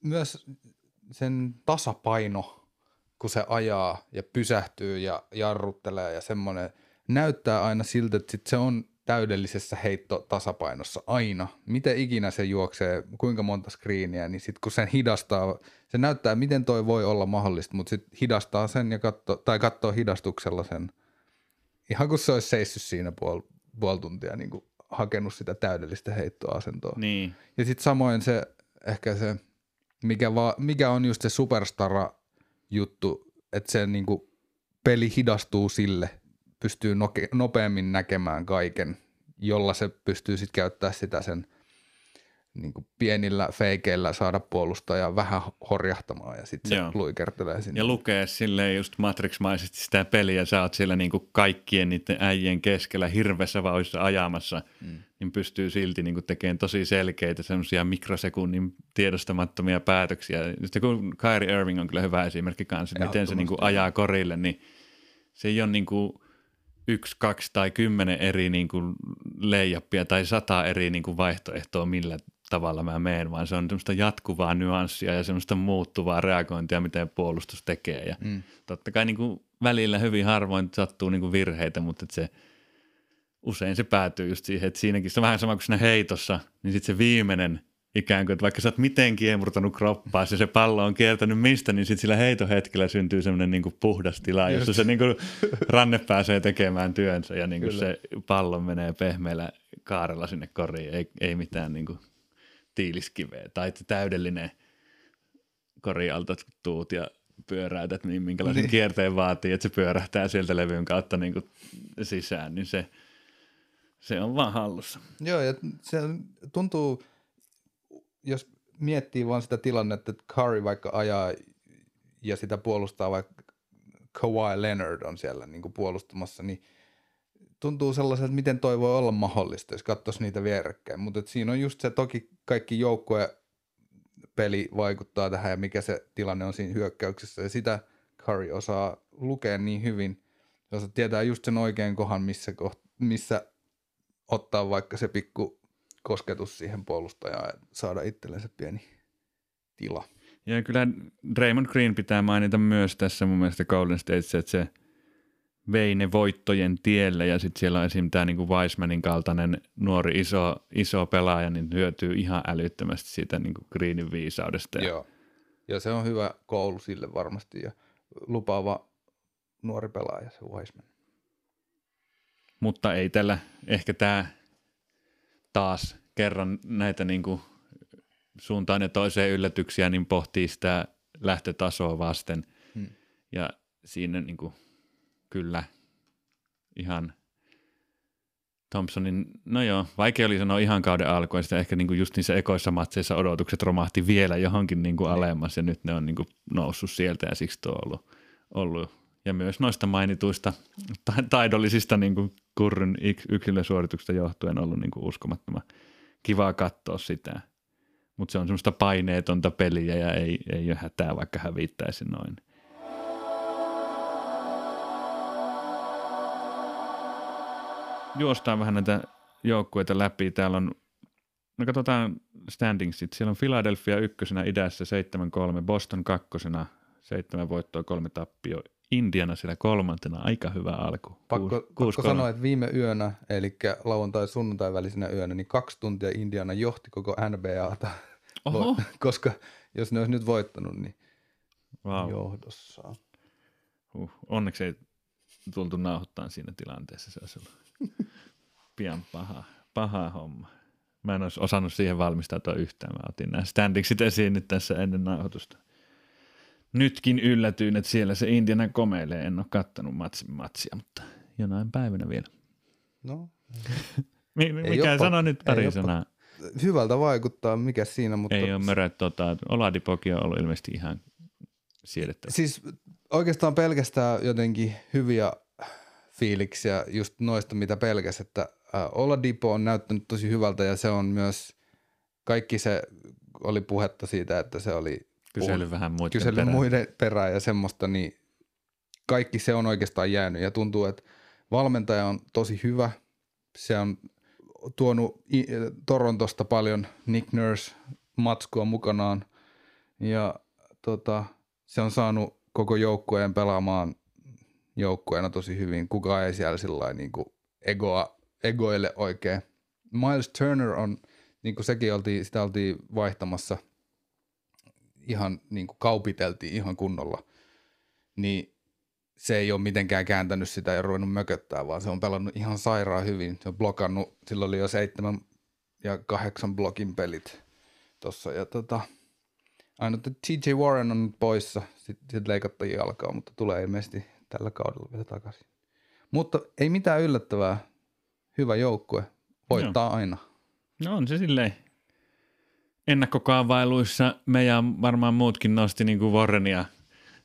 Myös sen tasapaino kun se ajaa ja pysähtyy ja jarruttelee ja semmoinen näyttää aina siltä, että sit se on täydellisessä heittotasapainossa aina. Miten ikinä se juoksee, kuinka monta screeniä, niin sitten kun sen hidastaa, se näyttää, miten toi voi olla mahdollista, mutta sitten hidastaa sen ja katso, tai katsoo hidastuksella sen, ihan kun se olisi seissyt siinä puoli, puoli tuntia niin kuin hakenut sitä täydellistä heittoasentoa. Niin. Ja sitten samoin se, ehkä se, mikä, va, mikä on just se superstara juttu, että se niin kuin peli hidastuu sille, pystyy noke, nopeammin näkemään kaiken, jolla se pystyy sitten käyttää sitä sen niin kuin pienillä feikeillä saada puolustaja vähän horjahtamaan ja sitten se luikertelee sinne. Ja lukee silleen just Matrix-maisesti sitä peliä, sä oot siellä niin kuin kaikkien niiden äijien keskellä hirveässä vauhdissa ajamassa, mm. niin pystyy silti niin kuin tekemään tosi selkeitä semmoisia mikrosekunnin tiedostamattomia päätöksiä. Just kun Kyrie Irving on kyllä hyvä esimerkki kanssa, miten se niin kuin ajaa korille, niin se ei ole niin kuin – yksi, kaksi tai kymmenen eri niin kuin leijappia tai sata eri niin kuin vaihtoehtoa, millä tavalla mä meen, vaan se on semmoista jatkuvaa nyanssia ja semmoista muuttuvaa reagointia, miten puolustus tekee. Ja mm. Totta kai niin kuin välillä hyvin harvoin sattuu niin kuin virheitä, mutta se, usein se päätyy just siihen, että siinäkin se on vähän sama kuin siinä heitossa, niin sitten se viimeinen ikään kuin, että vaikka sä oot miten kiemurtanut kroppaa, ja se pallo on kiertänyt mistä, niin sitten sillä heitohetkellä syntyy semmoinen niin puhdas tila, jossa se niin kuin ranne pääsee tekemään työnsä ja niin kuin se pallo menee pehmeällä kaarella sinne koriin, ei, ei mitään niin kuin tiiliskiveä tai täydellinen korialta tuut ja pyöräytät, niin minkälaisen niin. kierteen vaatii, että se pyörähtää sieltä levyyn kautta niin kuin sisään, niin se, se on vaan hallussa. Joo, ja se tuntuu, jos miettii vaan sitä tilannetta, että Curry vaikka ajaa ja sitä puolustaa vaikka Kawhi Leonard on siellä niin kuin puolustamassa, niin tuntuu sellaiselta, että miten toi voi olla mahdollista, jos katsoisi niitä vierekkäin. Mutta siinä on just se, toki kaikki joukkue peli vaikuttaa tähän ja mikä se tilanne on siinä hyökkäyksessä. Ja sitä Curry osaa lukea niin hyvin, jos tietää just sen oikean kohan, missä, koht- missä ottaa vaikka se pikku kosketus siihen puolustajaan ja saada itsellensä pieni tila. Ja kyllä Raymond Green pitää mainita myös tässä mun mielestä Golden State, että se vei ne voittojen tielle ja sitten siellä on esim. tämä niinku Weissmanin kaltainen nuori iso, iso pelaaja, niin hyötyy ihan älyttömästi siitä niinku Greenin viisaudesta. Joo, ja se on hyvä koulu sille varmasti ja lupaava nuori pelaaja se Weissman. Mutta ei tällä, ehkä tämä taas kerran näitä niin kuin suuntaan ja toiseen yllätyksiä, niin pohtii sitä lähtötasoa vasten. Hmm. Ja siinä niin kuin, kyllä ihan Thompsonin, no joo, vaikea oli sanoa ihan kauden alkuun, sitä ehkä niin kuin just niissä ekoissa matseissa odotukset romahti vielä johonkin niin kuin alemmas ja nyt ne on niin kuin noussut sieltä ja siksi tuo on ollut, ollut. Ja myös noista mainituista taidollisista niin kuin kurryn yksilösuorituksista johtuen ollut niin kuin uskomattoman kivaa katsoa sitä. Mutta se on semmoista paineetonta peliä ja ei, ei ole hätää, vaikka hävittäisi noin. Juostaan vähän näitä joukkueita läpi. Täällä on, no katsotaan standingsit. Siellä on Philadelphia ykkösenä idässä 7-3, Boston kakkosena, seitsemän voittoa, kolme tappio. Indiana siellä kolmantena, aika hyvä alku. Pakko, pakko sanoa, että viime yönä, eli lauantai-sunnuntai välisenä yönä, niin kaksi tuntia Indiana johti koko NBAta. Oho. koska jos ne olisi nyt voittanut, niin wow. johdossaan. Uh, onneksi ei tultu nauhoittamaan siinä tilanteessa, se olisi ollut pian paha, paha homma. Mä en olisi osannut siihen valmistautua yhtään. Mä otin nämä standingsit esiin nyt tässä ennen nauhoitusta. Nytkin yllätyin, että siellä se Indiana komeilee. En ole kattanut matsin matsia, mutta jonain päivänä vielä. No. Mikä sano nyt pari sanaa? hyvältä vaikuttaa, mikä siinä, mutta... Ei ole möröt, tota, Oladipoki on ollut ilmeisesti ihan siedettävä. Siis oikeastaan pelkästään jotenkin hyviä fiiliksiä just noista, mitä pelkäs, että Oladipo on näyttänyt tosi hyvältä ja se on myös, kaikki se oli puhetta siitä, että se oli kysely puh- vähän muiden kysely perään. muiden perään ja semmoista, niin kaikki se on oikeastaan jäänyt ja tuntuu, että valmentaja on tosi hyvä, se on tuonut Torontosta paljon Nick Nurse matskua mukanaan ja tota, se on saanut koko joukkueen pelaamaan joukkueena tosi hyvin. Kuka ei siellä sillä niin egoa, egoille oikein. Miles Turner on, niin kuin sekin oltiin, sitä oltiin vaihtamassa ihan niin kuin kaupiteltiin ihan kunnolla, niin se ei ole mitenkään kääntänyt sitä ja ruvennut mököttää, vaan se on pelannut ihan sairaan hyvin. Se on blokannut, sillä oli jo seitsemän ja kahdeksan blokin pelit tuossa. Ja tota, ainoa, että TJ Warren on nyt poissa, sitten sit leikattiin jalkaa, mutta tulee ilmeisesti tällä kaudella vielä takaisin. Mutta ei mitään yllättävää. Hyvä joukkue. Voittaa Joo. aina. No on se silleen. Ennakkokaavailuissa meidän varmaan muutkin nosti niin kuin Warrenia –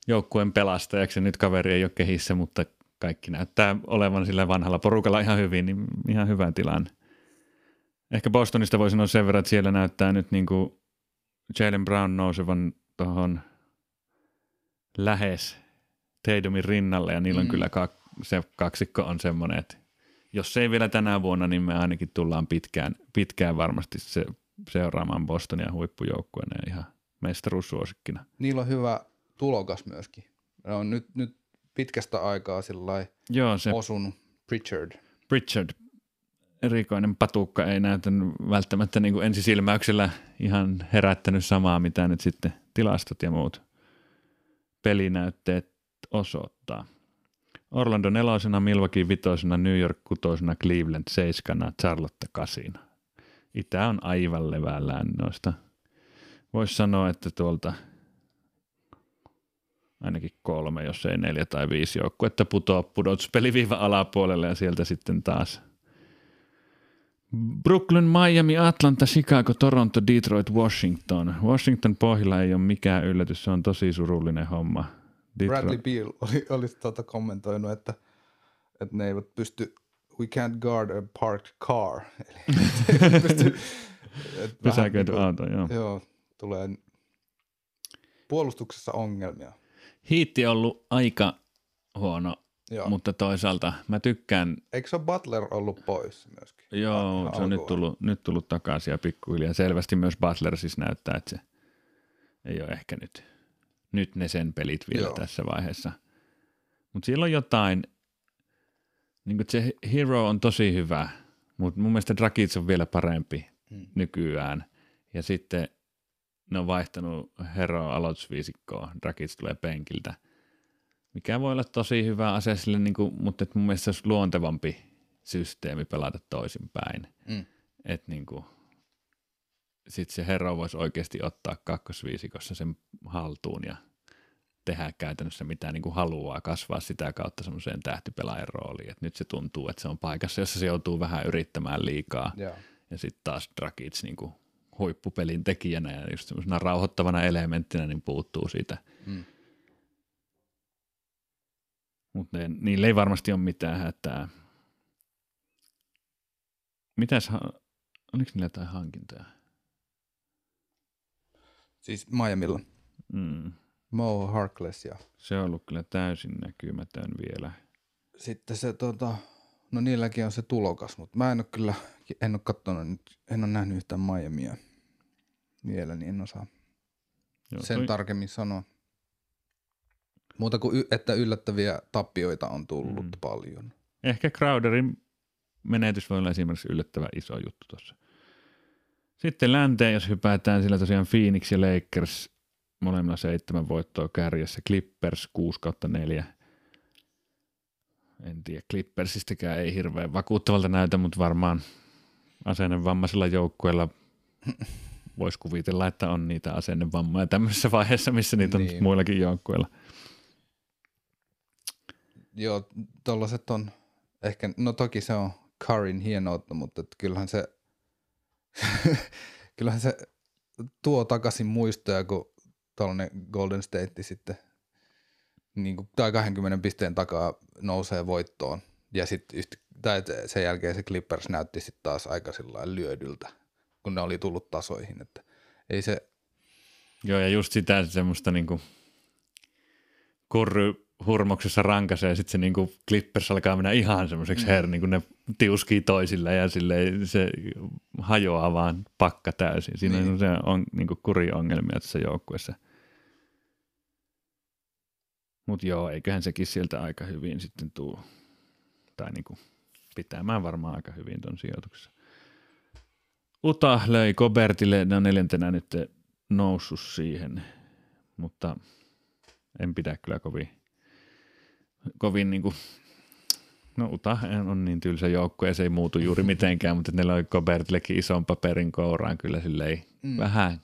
joukkueen pelastajaksi. Nyt kaveri ei ole kehissä, mutta kaikki näyttää olevan sillä vanhalla porukalla ihan hyvin, niin ihan hyvä tilanne. Ehkä Bostonista voi sanoa sen verran, että siellä näyttää nyt niin kuin Jalen Brown nousevan tuohon lähes Teidumin rinnalle ja niillä on mm. kyllä kak- se kaksikko on semmoinen, että jos ei vielä tänä vuonna, niin me ainakin tullaan pitkään, pitkään varmasti se, seuraamaan Bostonia huippujoukkueena ja ihan mestaruussuosikkina. Niillä on hyvä tulokas myöskin. Ne on nyt, nyt pitkästä aikaa sillä Joo, se osunut Pritchard. Pritchard, erikoinen patukka, ei näytänyt välttämättä niin kuin ensisilmäyksellä ihan herättänyt samaa, mitä nyt sitten tilastot ja muut pelinäytteet osoittaa. Orlando nelosena, Milwaukee vitosena, New York kutosena, Cleveland seiskana, Charlotte kasina. Itä on aivan levällään noista. Voisi sanoa, että tuolta – ainakin kolme, jos ei neljä tai viisi joukkuetta putoa pudotuspeliviiva alapuolelle ja sieltä sitten taas Brooklyn, Miami, Atlanta, Chicago, Toronto, Detroit, Washington. Washington pohjalla ei ole mikään yllätys, se on tosi surullinen homma. Detroit. Bradley Beal oli, oli tuota kommentoinut, että, että ne eivät pysty, we can't guard a parked car. Eli pysty, Pysäköity niin auto, joo. Joo, tulee puolustuksessa ongelmia. Hiitti on ollut aika huono, Joo. mutta toisaalta mä tykkään. Eikö se Butler ollut pois myöskin? Joo, se on nyt tullut, nyt tullut takaisin ja pikkuhiljaa. Selvästi myös Butler siis näyttää, että se ei ole ehkä nyt, nyt ne sen pelit vielä Joo. tässä vaiheessa. Mutta siellä on jotain, niin se Hero on tosi hyvä, mutta mun mielestä Dragic on vielä parempi hmm. nykyään. Ja sitten ne on vaihtanut Hero aloitusviisikkoa, Dragic tulee penkiltä, mikä voi olla tosi hyvä ase sille, niin kuin, mutta et mun mielestä se olisi luontevampi systeemi pelata toisinpäin. Mm. Että niin kuin, sitten se Hero voisi oikeasti ottaa kakkosviisikossa sen haltuun ja tehdä käytännössä mitä niin kuin haluaa, kasvaa sitä kautta semmoiseen tähtipelaajan rooliin. Et nyt se tuntuu, että se on paikassa, jossa se joutuu vähän yrittämään liikaa. Joo. Ja sitten taas Dragic niin kuin huippupelin tekijänä ja just semmoisena rauhoittavana elementtinä niin puuttuu siitä. Mm. Mutta niillä ei varmasti ole mitään hätää. Mitäs, oliko niillä jotain hankintoja? Siis Miamilla. Mm. Mo Harkless ja Se on ollut kyllä täysin näkymätön vielä. sitten se tota, no niilläkin on se tulokas, mutta mä en ole kyllä, en ole katsonut nyt, en ole nähnyt yhtään Miamia vielä, niin en osaa Joo, sen toi- tarkemmin sanoa. Muuta kuin, y- että yllättäviä tappioita on tullut Mm. paljon. Ehkä Crowderin menetys voi olla esimerkiksi yllättävän iso juttu tuossa. Sitten länteen, jos hypätään, sillä tosiaan Phoenix ja Lakers molemmilla seitsemän voittoa kärjessä, Clippers 6 kautta 4. En tiedä, Clippersistäkään ei hirveän vakuuttavalta näytä, mutta varmaan asennevammaisilla joukkueilla voisi kuvitella, että on niitä asennevammoja tämmöisessä vaiheessa, missä niitä on Niin. muillakin joukkueilla. Joo, tollaset on ehkä, no toki se on Karin hienoutta, mutta kyllähän se, kyllähän se tuo takaisin muistoja, kun tuollainen Golden State sitten niin kuin, tai 20 pisteen takaa nousee voittoon. Ja sitten tai sen jälkeen se Clippers näytti sitten taas aika lyödyltä, kun ne oli tullut tasoihin. Että ei se, Joo, ja just sitä semmoista niinku kurry hurmoksessa rankasee, ja sitten se niinku Clippers alkaa mennä ihan semmoiseksi mm. her, niin ne tiuskii toisille, ja sille se hajoaa vaan pakka täysin. Siinä Niin. niin. se on niinku kuriongelmia tässä joukkueessa. Mutta joo, eiköhän sekin sieltä aika hyvin sitten tuu, tai niinku pitämään varmaan aika hyvin ton sijoituksessa. Uta löi Kobertille, ne on neljäntenä nyt noussut siihen, mutta en pidä kyllä kovin, kovin niin kuin, no Uta on niin tylsä joukko ja se ei muutu juuri mitenkään, mutta ne löi Kobertillekin ison paperin kouraan kyllä silleen Mm. vähän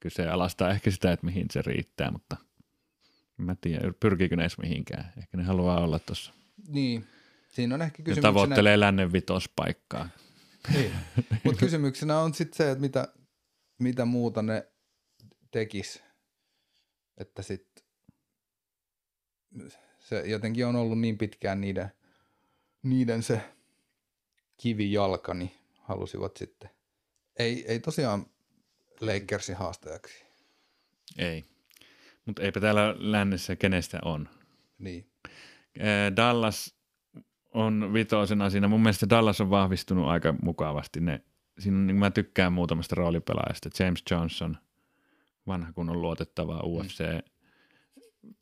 kyseenalaistaa ehkä sitä, että mihin se riittää, mutta en mä tiedä, pyrkiikö ne edes mihinkään. Ehkä ne haluaa olla tuossa. niin, siinä on ehkä Ne kysymyksenä. tavoittelee lännen vitospaikkaa. Niin. Mutta kysymyksenä on sitten se, että mitä, mitä muuta ne tekis. Että sit se jotenkin on ollut niin pitkään niiden, niiden se kivijalka, niin halusivat sitten. Ei, ei tosiaan Lakersin haastajaksi. Ei. Mutta eipä täällä lännessä kenestä on. Niin. Dallas on vitosena siinä. Mun mielestä Dallas on vahvistunut aika mukavasti. Ne, siinä on, niin mä tykkään muutamasta roolipelaajasta. James Johnson, vanha kun on luotettava UFC, mm.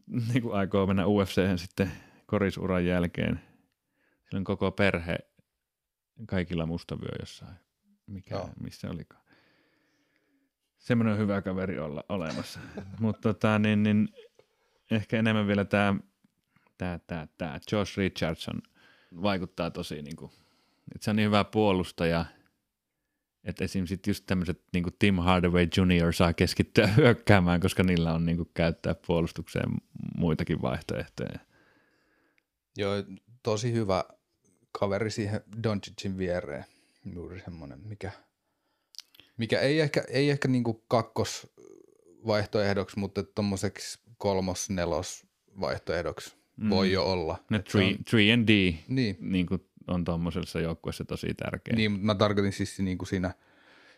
Niin kuin aikoo mennä UFC sitten korisuran jälkeen. Sillä on koko perhe, kaikilla mustavyö jossain. Mikä, Joo. missä olikaan. Semmoinen hyvä kaveri olla olemassa. Mutta tota, niin, niin, ehkä enemmän vielä tämä tää, tää, tää. Josh Richardson vaikuttaa tosi, niin kuin, että se on niin hyvä puolustaja, että esim. sit just tämmöiset niin Tim Hardaway Jr. saa keskittyä hyökkäämään, koska niillä on niin kuin, käyttää puolustukseen muitakin vaihtoehtoja. Joo, tosi hyvä kaveri siihen Doncicin viereen. Juuri semmoinen, mikä, mikä ei ehkä, ei ehkä niinku kakkosvaihtoehdoksi, mutta tommoseksi kolmos, nelos vaihtoehdoksi mm. voi jo olla. Ne Et se on- 3 and D Niin, niin kuin, on tuommoisessa joukkueessa tosi tärkeä. niin, mutta mä tarkoitin siis niinku siinä,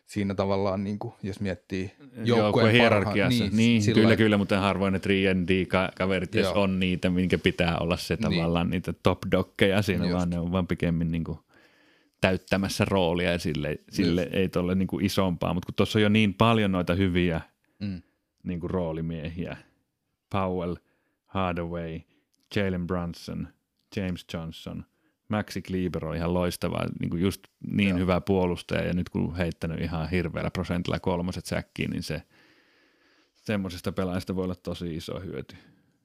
siinä tavallaan, niinku, jos miettii joukkueen hierarkiassa. Niin, niin sillä kyllä, lailla- kyllä, mutta harvoin ne 3D-kaverit edes Joo. on niitä, minkä pitää olla se Niin. tavallaan niitä top dokkeja siinä, Just. vaan ne on vaan pikemmin niin kuin täyttämässä roolia ja sille, sille ei tolle niin kuin isompaa, mutta kun tuossa on jo niin paljon noita hyviä Mm. niin kuin roolimiehiä, Powell, Hardaway, Jalen Brunson, James Johnson, Maxi Kleber on ihan loistava, niin kuin just niin Joo. hyvä puolustaja ja nyt kun heittänyt ihan hirveällä prosentilla kolmoset säkkiin, niin se semmoisesta pelaajasta voi olla tosi iso hyöty.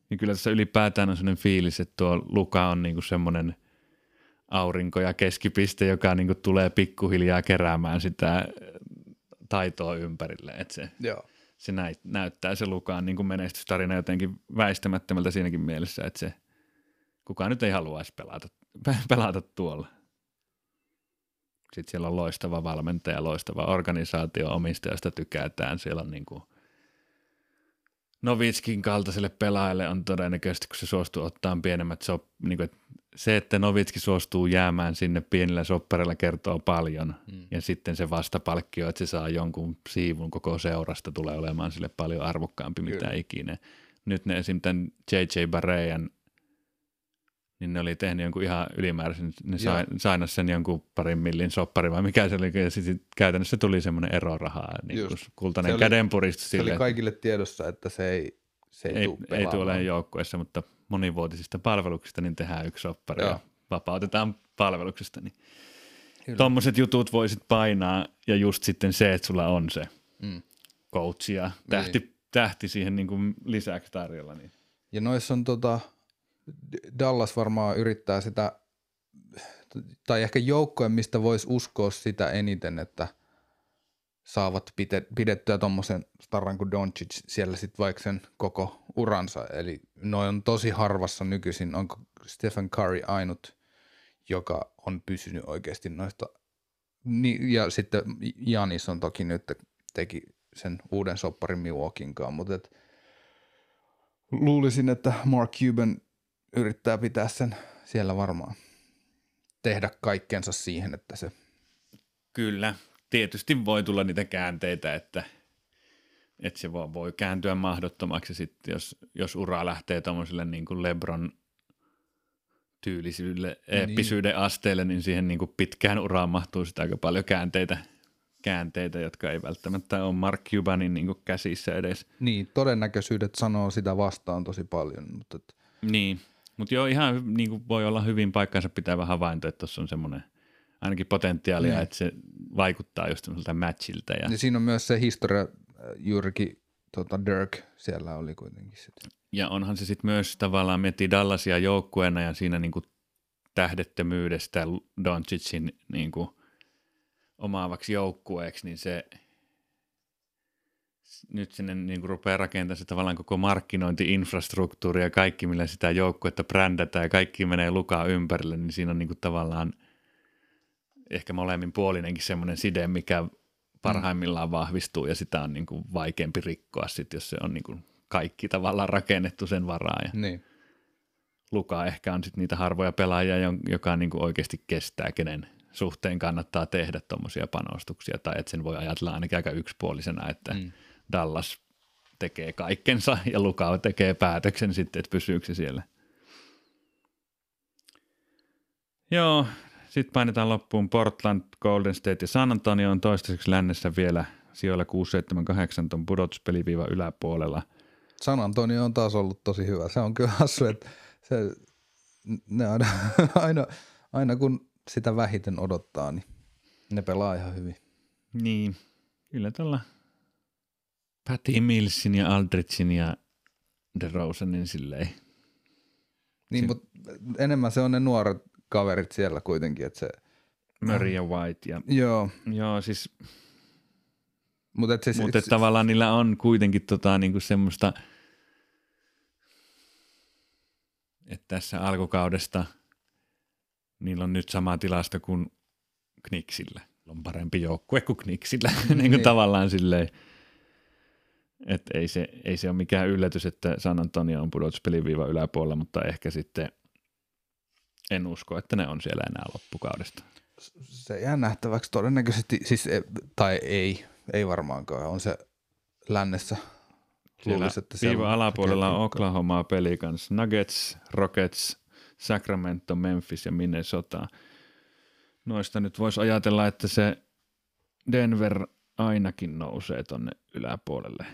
Ja kyllä tässä ylipäätään on sellainen fiilis, että tuo Luka on niinku semmoinen aurinko ja keskipiste, joka niinku tulee pikkuhiljaa keräämään sitä taitoa ympärille, että se, Joo. se näy, näyttää se Lukaan niin kuin menestystarina jotenkin väistämättömältä siinäkin mielessä, että se kukaan nyt ei haluaisi pelata, pelata tuolla. Sitten siellä on loistava valmentaja, loistava organisaatio, omistajasta tykätään. Siellä on niin kuin Novitskin kaltaiselle pelaajalle on todennäköisesti, kun se suostuu ottaa pienemmät sop, niin kuin, se, että Novitski suostuu jäämään sinne pienillä soppareilla kertoo paljon. Mm. Ja sitten se vastapalkkio, että se saa jonkun siivun koko seurasta, tulee olemaan sille paljon arvokkaampi Kyllä. mitä ikinä. Nyt ne esim. tämän J.J. Barreyan niin ne oli tehnyt jonkun ihan ylimääräisen, ne sai, sainas sen jonkun parin millin soppari vai mikä se oli, ja sitten käytännössä tuli semmoinen eroraha, niin kuin kultainen oli, kädenpuristus. Se oli kaikille tiedossa, että se ei, se ei, ei, tule ei tule joukkueessa, mutta monivuotisista palveluksista niin tehdään yksi soppari Joo. ja vapautetaan palveluksesta. Niin Tuommoiset jutut voisit painaa ja just sitten se, että sulla on se mm. coach ja tähti, niin. tähti siihen niin kuin lisäksi tarjolla. Niin. Ja noissa on tota, Dallas varmaan yrittää sitä, tai ehkä joukkojen, mistä voisi uskoa sitä eniten, että saavat pidettyä tuommoisen starran kuin Doncic siellä sitten vaikka sen koko uransa. Eli noin on tosi harvassa nykyisin. Onko Stephen Curry ainut, joka on pysynyt oikeasti noista. Ja sitten Janis on toki nyt teki sen uuden sopparin Milwaukeeinkaan, mutta luulisin, että Mark Cuban yrittää pitää sen siellä varmaan. Tehdä kaikkensa siihen, että se... Kyllä. Tietysti voi tulla niitä käänteitä, että, että se voi, voi kääntyä mahdottomaksi sitten, jos, jos ura lähtee tuommoiselle niin kuin Lebron tyylisyydelle, niin. eeppisyyden asteelle, niin siihen niin kuin pitkään uraan mahtuu sitä aika paljon käänteitä, käänteitä, jotka ei välttämättä ole Mark Cubanin niin kuin käsissä edes. Niin, todennäköisyydet sanoo sitä vastaan tosi paljon. Mutta... Niin, mutta joo, ihan niin kuin voi olla hyvin paikkansa pitävä havainto, että tuossa on semmoinen ainakin potentiaalia, mm. että se vaikuttaa just semmoiselta matchilta. Ja... ja siinä on myös se historia, juurikin tota Dirk siellä oli kuitenkin sitten. Ja onhan se sitten myös tavallaan miettii Dallasia joukkueena ja siinä niin kuin tähdettömyydestä Doncicin niin kuin omaavaksi joukkueeksi, niin se – nyt sinne niin kuin rupeaa rakentamaan se tavallaan koko markkinointi-infrastruktuuri ja kaikki, millä sitä joukkuetta brändätään ja kaikki menee lukaa ympärille, niin siinä on niin kuin tavallaan ehkä molemmin puolinenkin semmoinen side, mikä parhaimmillaan vahvistuu ja sitä on niin kuin vaikeampi rikkoa sit, jos se on niin kuin kaikki tavallaan rakennettu sen varaan. Ja niin. Luka ehkä on sitten niitä harvoja pelaajia, joka niin kuin oikeasti kestää, kenen suhteen kannattaa tehdä tuommoisia panostuksia, tai että sen voi ajatella ainakin aika yksipuolisena, että mm Dallas tekee kaikkensa ja Lukao tekee päätöksen sitten, että pysyykö se siellä. Joo, sitten painetaan loppuun Portland, Golden State ja San Antonio on toistaiseksi lännessä vielä sijoilla 6, 7, 8 ton pudotuspeliviiva yläpuolella. San Antonio on taas ollut tosi hyvä. Se on kyllä hassu, että se, ne aina, aina, aina kun sitä vähiten odottaa, niin ne pelaa ihan hyvin. Niin, kyllä tällä Patty Millsin ja Aldrichin ja DeRosanin silleen. Niin, mutta enemmän se on ne nuoret kaverit siellä kuitenkin, että se... Murray ja White ja... Joo. Joo, siis... Mutta se, Mut et tavallaan niillä on kuitenkin tota, niinku semmoista, että tässä alkukaudesta niillä on nyt sama tilasta kuin Knicksillä. On parempi joukkue kuin Knicksillä, niin kuin niin. tavallaan silleen. Et ei, se, ei se ole mikään yllätys, että San Antonio on pudotuspeliviiva yläpuolella, mutta ehkä sitten en usko, että ne on siellä enää loppukaudesta. Se jää nähtäväksi todennäköisesti, siis, e, tai ei, ei varmaankaan, on se lännessä. Luulisi, että viiva alapuolella on Oklahoma Pelicans, Nuggets, Rockets, Sacramento, Memphis ja Minnesota. Noista nyt voisi ajatella, että se Denver ainakin nousee tonne yläpuolelle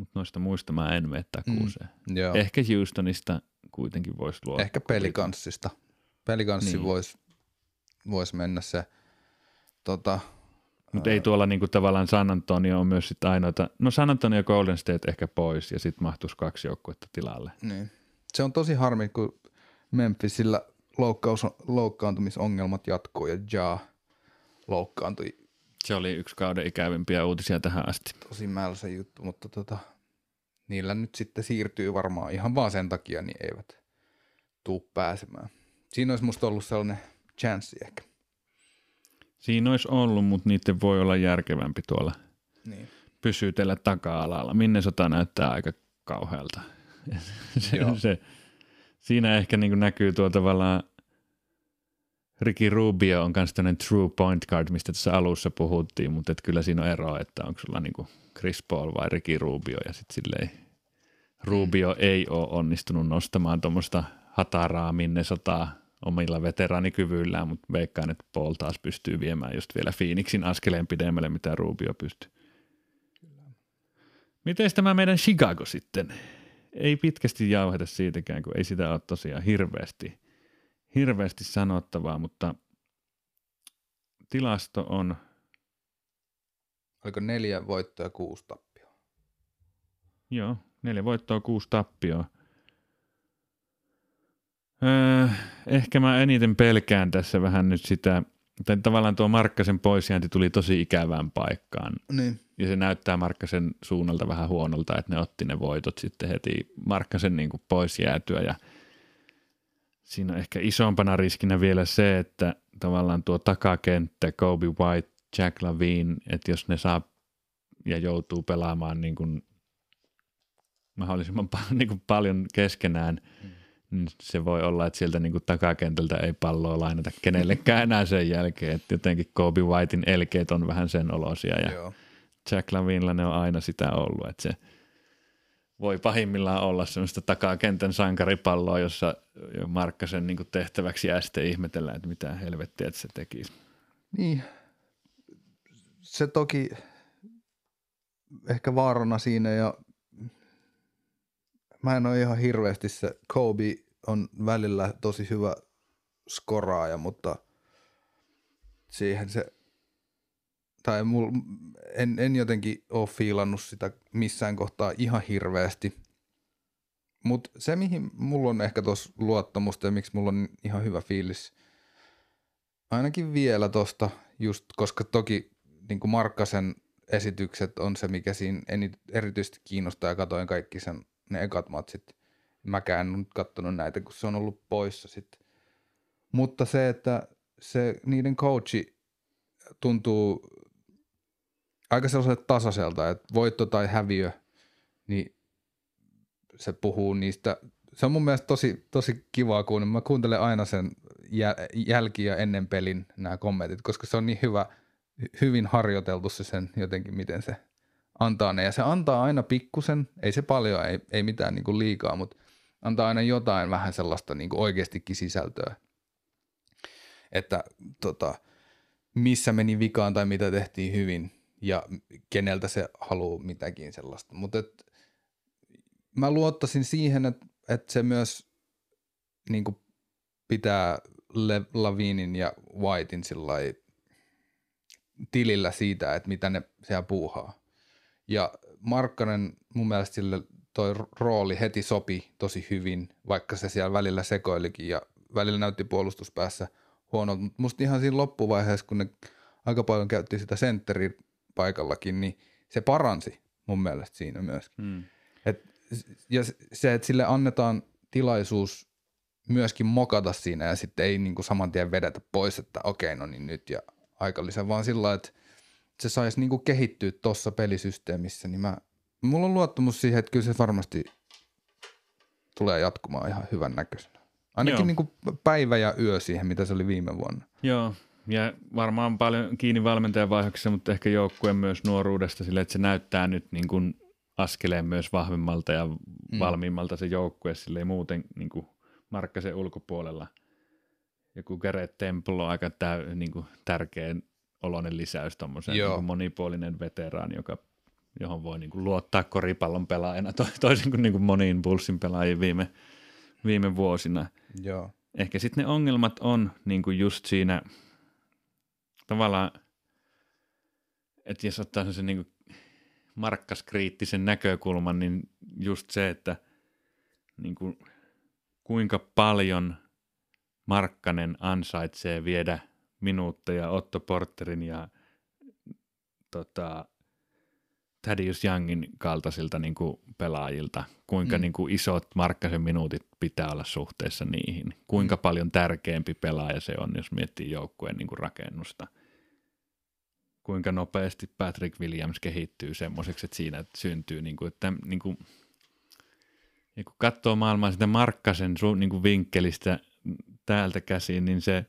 mutta noista muista mä en mene takuuseen. Mm, joo. Ehkä Houstonista kuitenkin voisi luoda. Ehkä pelikanssista. Pelikanssi niin. voisi vois mennä se tota, mutta ei tuolla niinku tavallaan San Antonio on myös sit ainoita, no San Antonio Golden State ehkä pois ja sitten mahtuisi kaksi joukkuetta tilalle. Niin. Se on tosi harmi, kun Memphisillä loukkaus, loukkaantumisongelmat jatkuu ja Ja loukkaantui Se oli yksi kauden ikävimpiä uutisia tähän asti. Tosi mälsä juttu, mutta tota, niillä nyt sitten siirtyy varmaan ihan vaan sen takia, niin eivät tuu pääsemään. Siinä olisi musta ollut sellainen chanssi ehkä. Siinä olisi ollut, mutta niiden voi olla järkevämpi tuolla Niin. pysytellä taka-alalla. Minne sota näyttää aika kauhealta. se, Joo. se, siinä ehkä niin näkyy tuo tavallaan Ricky Rubio on myös tämmöinen true point guard, mistä tässä alussa puhuttiin, mutta et kyllä siinä on eroa, että onko sulla niin Chris Paul vai Ricky Rubio ja sitten silleen Rubio ei ole onnistunut nostamaan tuommoista hataraa minne sotaa omilla veteraanikyvyillään, mutta veikkaan, että Paul taas pystyy viemään just vielä Phoenixin askeleen pidemmälle, mitä Rubio pystyy. Miten tämä meidän Chicago sitten? Ei pitkästi jauheta siitäkään, kun ei sitä ole tosiaan hirveästi, hirveästi sanottavaa, mutta tilasto on, Oliko neljä voittoa ja kuusi tappioa? joo, neljä voittoa, kuusi tappioa. Öö, ehkä mä eniten pelkään tässä vähän nyt sitä, tai tavallaan tuo Markkasen poisjäänti tuli tosi ikävään paikkaan. Niin. Ja se näyttää Markkasen suunnalta vähän huonolta, että ne otti ne voitot sitten heti Markkasen niin kuin pois jäätyä. Ja siinä on ehkä isompana riskinä vielä se, että tavallaan tuo takakenttä, Kobe White, Jack Lavine, että jos ne saa ja joutuu pelaamaan niin kuin mahdollisimman paljon, niin kuin paljon keskenään, Mm. niin se voi olla, että sieltä niin kuin takakentältä ei palloa lainata kenellekään enää sen jälkeen, että jotenkin Kobe Whitein elkeet on vähän sen olosia ja Joo. Jack Lavinella ne on aina sitä ollut, että se voi pahimmillaan olla semmoista takakentän sankaripalloa, jossa Markkasen niin tehtäväksi jää sitten ihmetellä, että mitä helvettiä että se tekisi. Niin. Se toki ehkä vaarana siinä ja mä en ole ihan hirveästi se, Kobe on välillä tosi hyvä skoraaja, mutta siihen se, tai mul, en, en jotenkin ole fiilannut sitä missään kohtaa ihan hirveästi. Mutta se, mihin mulla on ehkä tuossa luottamusta ja miksi mulla on ihan hyvä fiilis, ainakin vielä tosta, just koska toki niin Markkasen esitykset on se, mikä siinä eni- erityisesti kiinnostaa ja katoin kaikki sen, ne ekat matsit. Mäkään en nyt kattonut näitä, kun se on ollut poissa sitten. Mutta se, että se niiden coachi tuntuu aika sellaiselta tasaiselta, että voitto tai häviö, niin se puhuu niistä. Se on mun mielestä tosi, tosi kivaa, kun mä kuuntelen aina sen jäl- jälkiä ennen pelin nämä kommentit, koska se on niin hyvä, hy- hyvin harjoiteltu se sen jotenkin, miten se antaa ne. Ja se antaa aina pikkusen, ei se paljon, ei, ei mitään niin kuin liikaa, mutta antaa aina jotain vähän sellaista niin kuin oikeastikin sisältöä. Että tota, missä meni vikaan tai mitä tehtiin hyvin ja keneltä se haluaa mitäkin sellaista. Mutta mä luottaisin siihen, että, että se myös niin kuin pitää Le- Lavinin ja Whitein tilillä siitä, että mitä ne siellä puuhaa. Ja Markkanen mun mielestä sille toi rooli heti sopi tosi hyvin, vaikka se siellä välillä sekoilikin ja välillä näytti puolustuspäässä huonolta. Mutta musta ihan siinä loppuvaiheessa, kun ne aika paljon käytti sitä sentterin paikallakin, niin se paransi mun mielestä siinä myöskin. Hmm. Et, ja se, että sille annetaan tilaisuus myöskin mokata siinä ja sitten ei niin kuin saman tien vedetä pois, että okei, no niin nyt ja aika lisää, vaan sillä että se saisi niin kuin kehittyä tuossa pelisysteemissä, niin mä, mulla on luottamus siihen, että kyllä se varmasti tulee jatkumaan ihan hyvän näköisenä. Ainakin Joo. niin kuin päivä ja yö siihen, mitä se oli viime vuonna. Joo, ja varmaan paljon kiinni valmentajan vaihdoksessa, mutta ehkä joukkueen myös nuoruudesta sille, että se näyttää nyt niin kuin askeleen myös vahvemmalta ja Mm. valmiimmalta se joukkue silleen muuten niin kuin Markkasen ulkopuolella. Joku Garrett Temple on aika tä, niin kuin tärkeä oloinen lisäys tuommoiseen niin kuin monipuolinen veteraani, joka, johon voi niin kuin luottaa koripallon pelaajana to, toisin kuin, niin kuin moniin Bullsin pelaajiin viime, viime vuosina Joo. ehkä sitten ne ongelmat on niin kuin just siinä tavallaan, että jos ottaa sen niin markkaskriittisen näkökulman, niin just se, että niin kuin, kuinka paljon Markkanen ansaitsee viedä minuutteja Otto Porterin ja tota, Thaddeus Youngin kaltaisilta niin kuin pelaajilta, kuinka mm. niin kuin isot Markkasen minuutit pitää olla suhteessa niihin, kuinka mm. paljon tärkeämpi pelaaja se on, jos miettii joukkueen niin kuin rakennusta. Kuinka nopeasti Patrick Williams kehittyy semmoiseksi, että siinä syntyy, niin kuin, että niin kuin, ja kun katsoo maailmaa sitä Markkasen niin kuin vinkkelistä täältä käsin, niin se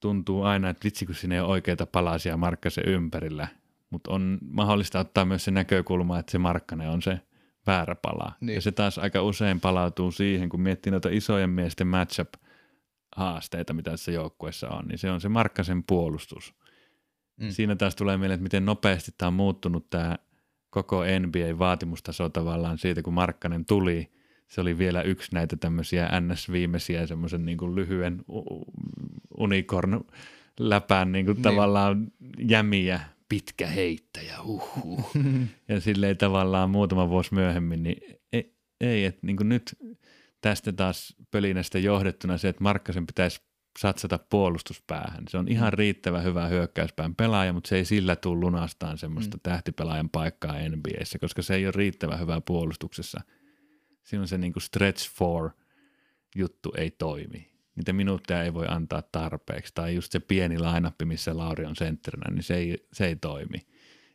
tuntuu aina, että vitsi kun siinä ei ole oikeita palasia Markkasen ympärillä, mutta on mahdollista ottaa myös se näkökulma, että se Markkanen on se väärä pala. Niin. Ja se taas aika usein palautuu siihen, kun miettii noita isojen miesten matchup-haasteita, mitä tässä joukkueessa on, niin se on se Markkasen puolustus. Mm. Siinä taas tulee mieleen, että miten nopeasti tämä on muuttunut tämä koko NBA-vaatimustaso tavallaan siitä, kun Markkanen tuli. Se oli vielä yksi näitä tämmöisiä NS-viimeisiä semmoisen niin kuin lyhyen unicorn läpään niin kuin niin. tavallaan jämiä, pitkä heittäjä, uhuh. ja silleen tavallaan muutama vuosi myöhemmin, niin ei, ei että niin kuin nyt tästä taas pölinästä johdettuna se, että Markkasen pitäisi satsata puolustuspäähän. Se on ihan mm. riittävän hyvä hyökkäyspään pelaaja, mutta se ei sillä tule lunastaan semmoista mm. tähtipelaajan paikkaa NBAssä, koska se ei ole riittävän hyvä puolustuksessa. Siinä on se niin kuin stretch for juttu ei toimi. Niitä minuutteja ei voi antaa tarpeeksi. Tai just se pieni lainappi, missä Lauri on sentterinä, niin se ei, se ei toimi,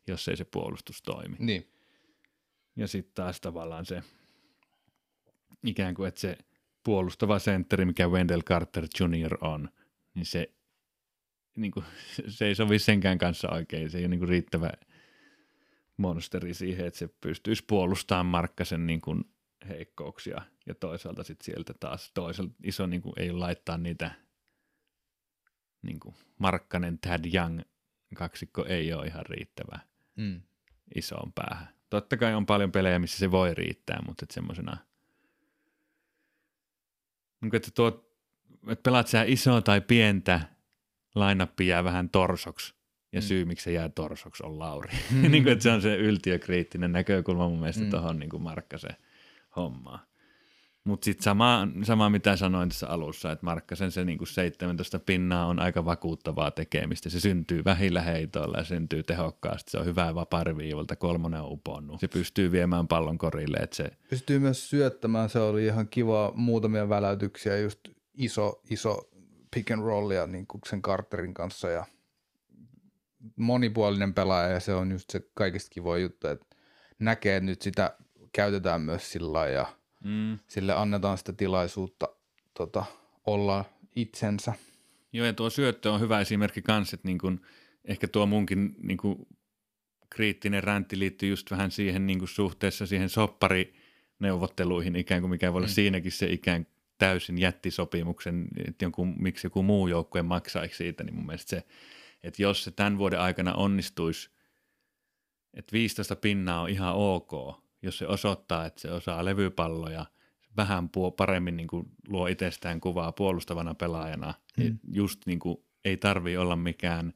jos ei se puolustus toimi. Niin. Ja sitten taas tavallaan se ikään kuin, että se – puolustava sentteri, mikä Wendell Carter Jr. on, niin se, niin kuin, se ei sovi senkään kanssa oikein. Se ei ole niin kuin riittävä monsteri siihen, että se pystyisi puolustamaan Markkasen niin kuin heikkouksia. Ja toisaalta sitten sieltä taas toisaalta iso niin kuin, ei laittaa niitä niin kuin Markkanen, Tad Young kaksikko ei ole ihan riittävä mm. isoon päähän. Totta kai on paljon pelejä, missä se voi riittää, mutta semmoisena – niin että, tuo, että pelaat sä isoa tai pientä, lainappi jää vähän torsoksi. Ja mm. syy, miksi se jää torsoksi, on Lauri. Mm. niin kuin, että se on se yltiökriittinen näkökulma mun mielestä mm. tuohon niin Markkasen hommaan. Mutta sitten sama, sama, mitä sanoin tässä alussa, että Markkasen se niinku 17 pinnaa on aika vakuuttavaa tekemistä. Se syntyy vähillä heitoilla ja syntyy tehokkaasti. Se on hyvää vapariviivalta, kolmonen on uponnut. Se pystyy viemään pallon korille. Että se... Pystyy myös syöttämään, se oli ihan kiva muutamia väläytyksiä, just iso, iso pick and rollia niin sen Carterin kanssa ja monipuolinen pelaaja ja se on just se kaikista kivoa juttu, että näkee, nyt sitä käytetään myös sillä ja – Mm. Sille annetaan sitä tilaisuutta tota, olla itsensä. Joo, ja tuo syöttö on hyvä esimerkki kanssa, että niin kun, ehkä tuo munkin niin kun, kriittinen räntti liittyy just vähän siihen niin suhteessa siihen sopparineuvotteluihin ikään kuin, mikä voi olla mm. siinäkin se ikään täysin jättisopimuksen, että jonkun, miksi joku muu joukkue maksaisi siitä, niin mun mielestä se, että jos se tämän vuoden aikana onnistuisi, että 15 pinnaa on ihan ok, jos se osoittaa, että se osaa levypalloja, vähän puo, paremmin niin kuin luo itsestään kuvaa puolustavana pelaajana, mm. niin just niin kuin, ei tarvi olla mikään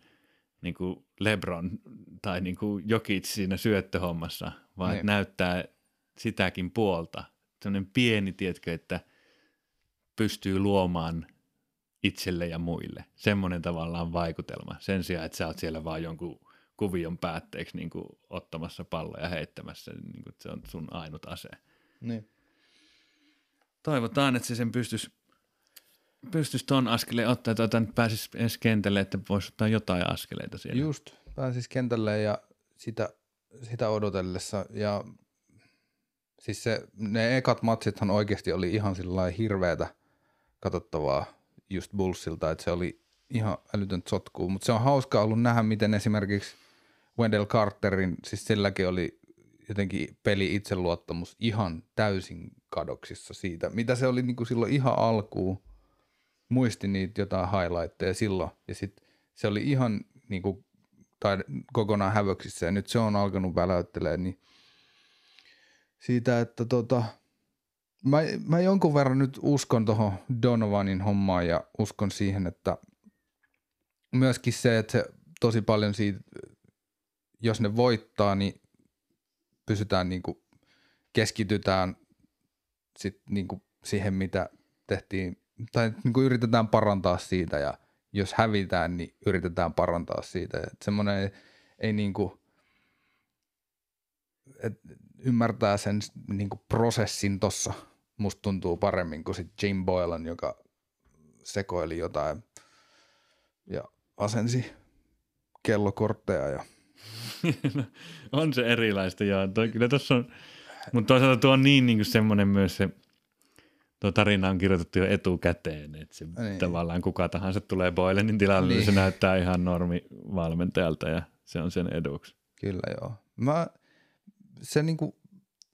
niin kuin Lebron tai niin kuin Jokic siinä syöttöhommassa, vaan niin. näyttää sitäkin puolta. Sellainen pieni, tietkö, että pystyy luomaan itselle ja muille. Semmoinen tavallaan vaikutelma. Sen sijaan, että sä oot siellä vaan jonkun kuvion päätteeksi niin kuin ottamassa palloja ja heittämässä, niin kuin, että se on sun ainut ase. Niin. Toivotaan, että se sen pystyisi pystyisi tuon askeleen ottaa, että tuota, pääsisi edes kentälle, että voisi ottaa jotain askeleita siellä. Just, pääsisi kentälle ja sitä, sitä odotellessa. Ja siis se, ne ekat matsithan oikeasti oli ihan sillä hirveätä katsottavaa just Bullsilta, että se oli ihan älytön sotkuu. Mutta se on hauska ollut nähdä, miten esimerkiksi – Wendell Carterin, siis silläkin oli jotenkin peli itseluottamus ihan täysin kadoksissa siitä, mitä se oli niin kuin silloin ihan alkuun. Muisti niitä jotain highlightteja silloin ja sitten se oli ihan niin kuin, tai kokonaan hävöksissä ja nyt se on alkanut väläyttelemään niin siitä, että tota, mä, mä jonkun verran nyt uskon tuohon Donovanin hommaan ja uskon siihen, että myöskin se, että se tosi paljon siitä jos ne voittaa, niin pysytään niin kuin, keskitytään sit niin kuin siihen, mitä tehtiin, tai niin kuin yritetään parantaa siitä ja jos hävitään, niin yritetään parantaa siitä. Että semmoinen, ei niinku, et ymmärtää sen niinku prosessin tossa. Musta tuntuu paremmin kuin sit Jim Boylan, joka sekoili jotain ja asensi kellokortteja ja on se erilaista, joo. Toi, kyllä tossa on, mutta toisaalta tuo on niin, niin kuin semmoinen myös se, tuo tarina on kirjoitettu jo etukäteen, että se niin. tavallaan kuka tahansa tulee Boylenin tilalle, niin. niin se näyttää ihan normi valmentajalta ja se on sen eduksi. Kyllä joo. Mä, se niinku,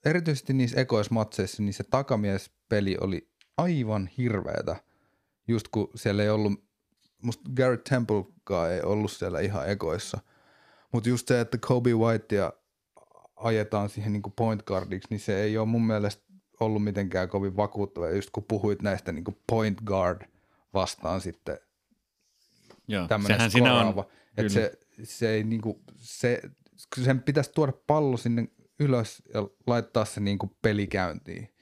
erityisesti niissä ekoismatseissa, niin se takamiespeli oli aivan hirveetä, just kun siellä ei ollut, musta Garrett Templekaan ei ollut siellä ihan ekoissa, mutta just se, että Kobe White ja ajetaan siihen niinku point guardiksi, niin se ei ole mun mielestä ollut mitenkään kovin vakuuttava. Just kun puhuit näistä niinku point guard vastaan sitten Joo, tämmöinen skoraava. Että se, se, ei niinku, se, sen pitäisi tuoda pallo sinne ylös ja laittaa se niinku pelikäyntiin.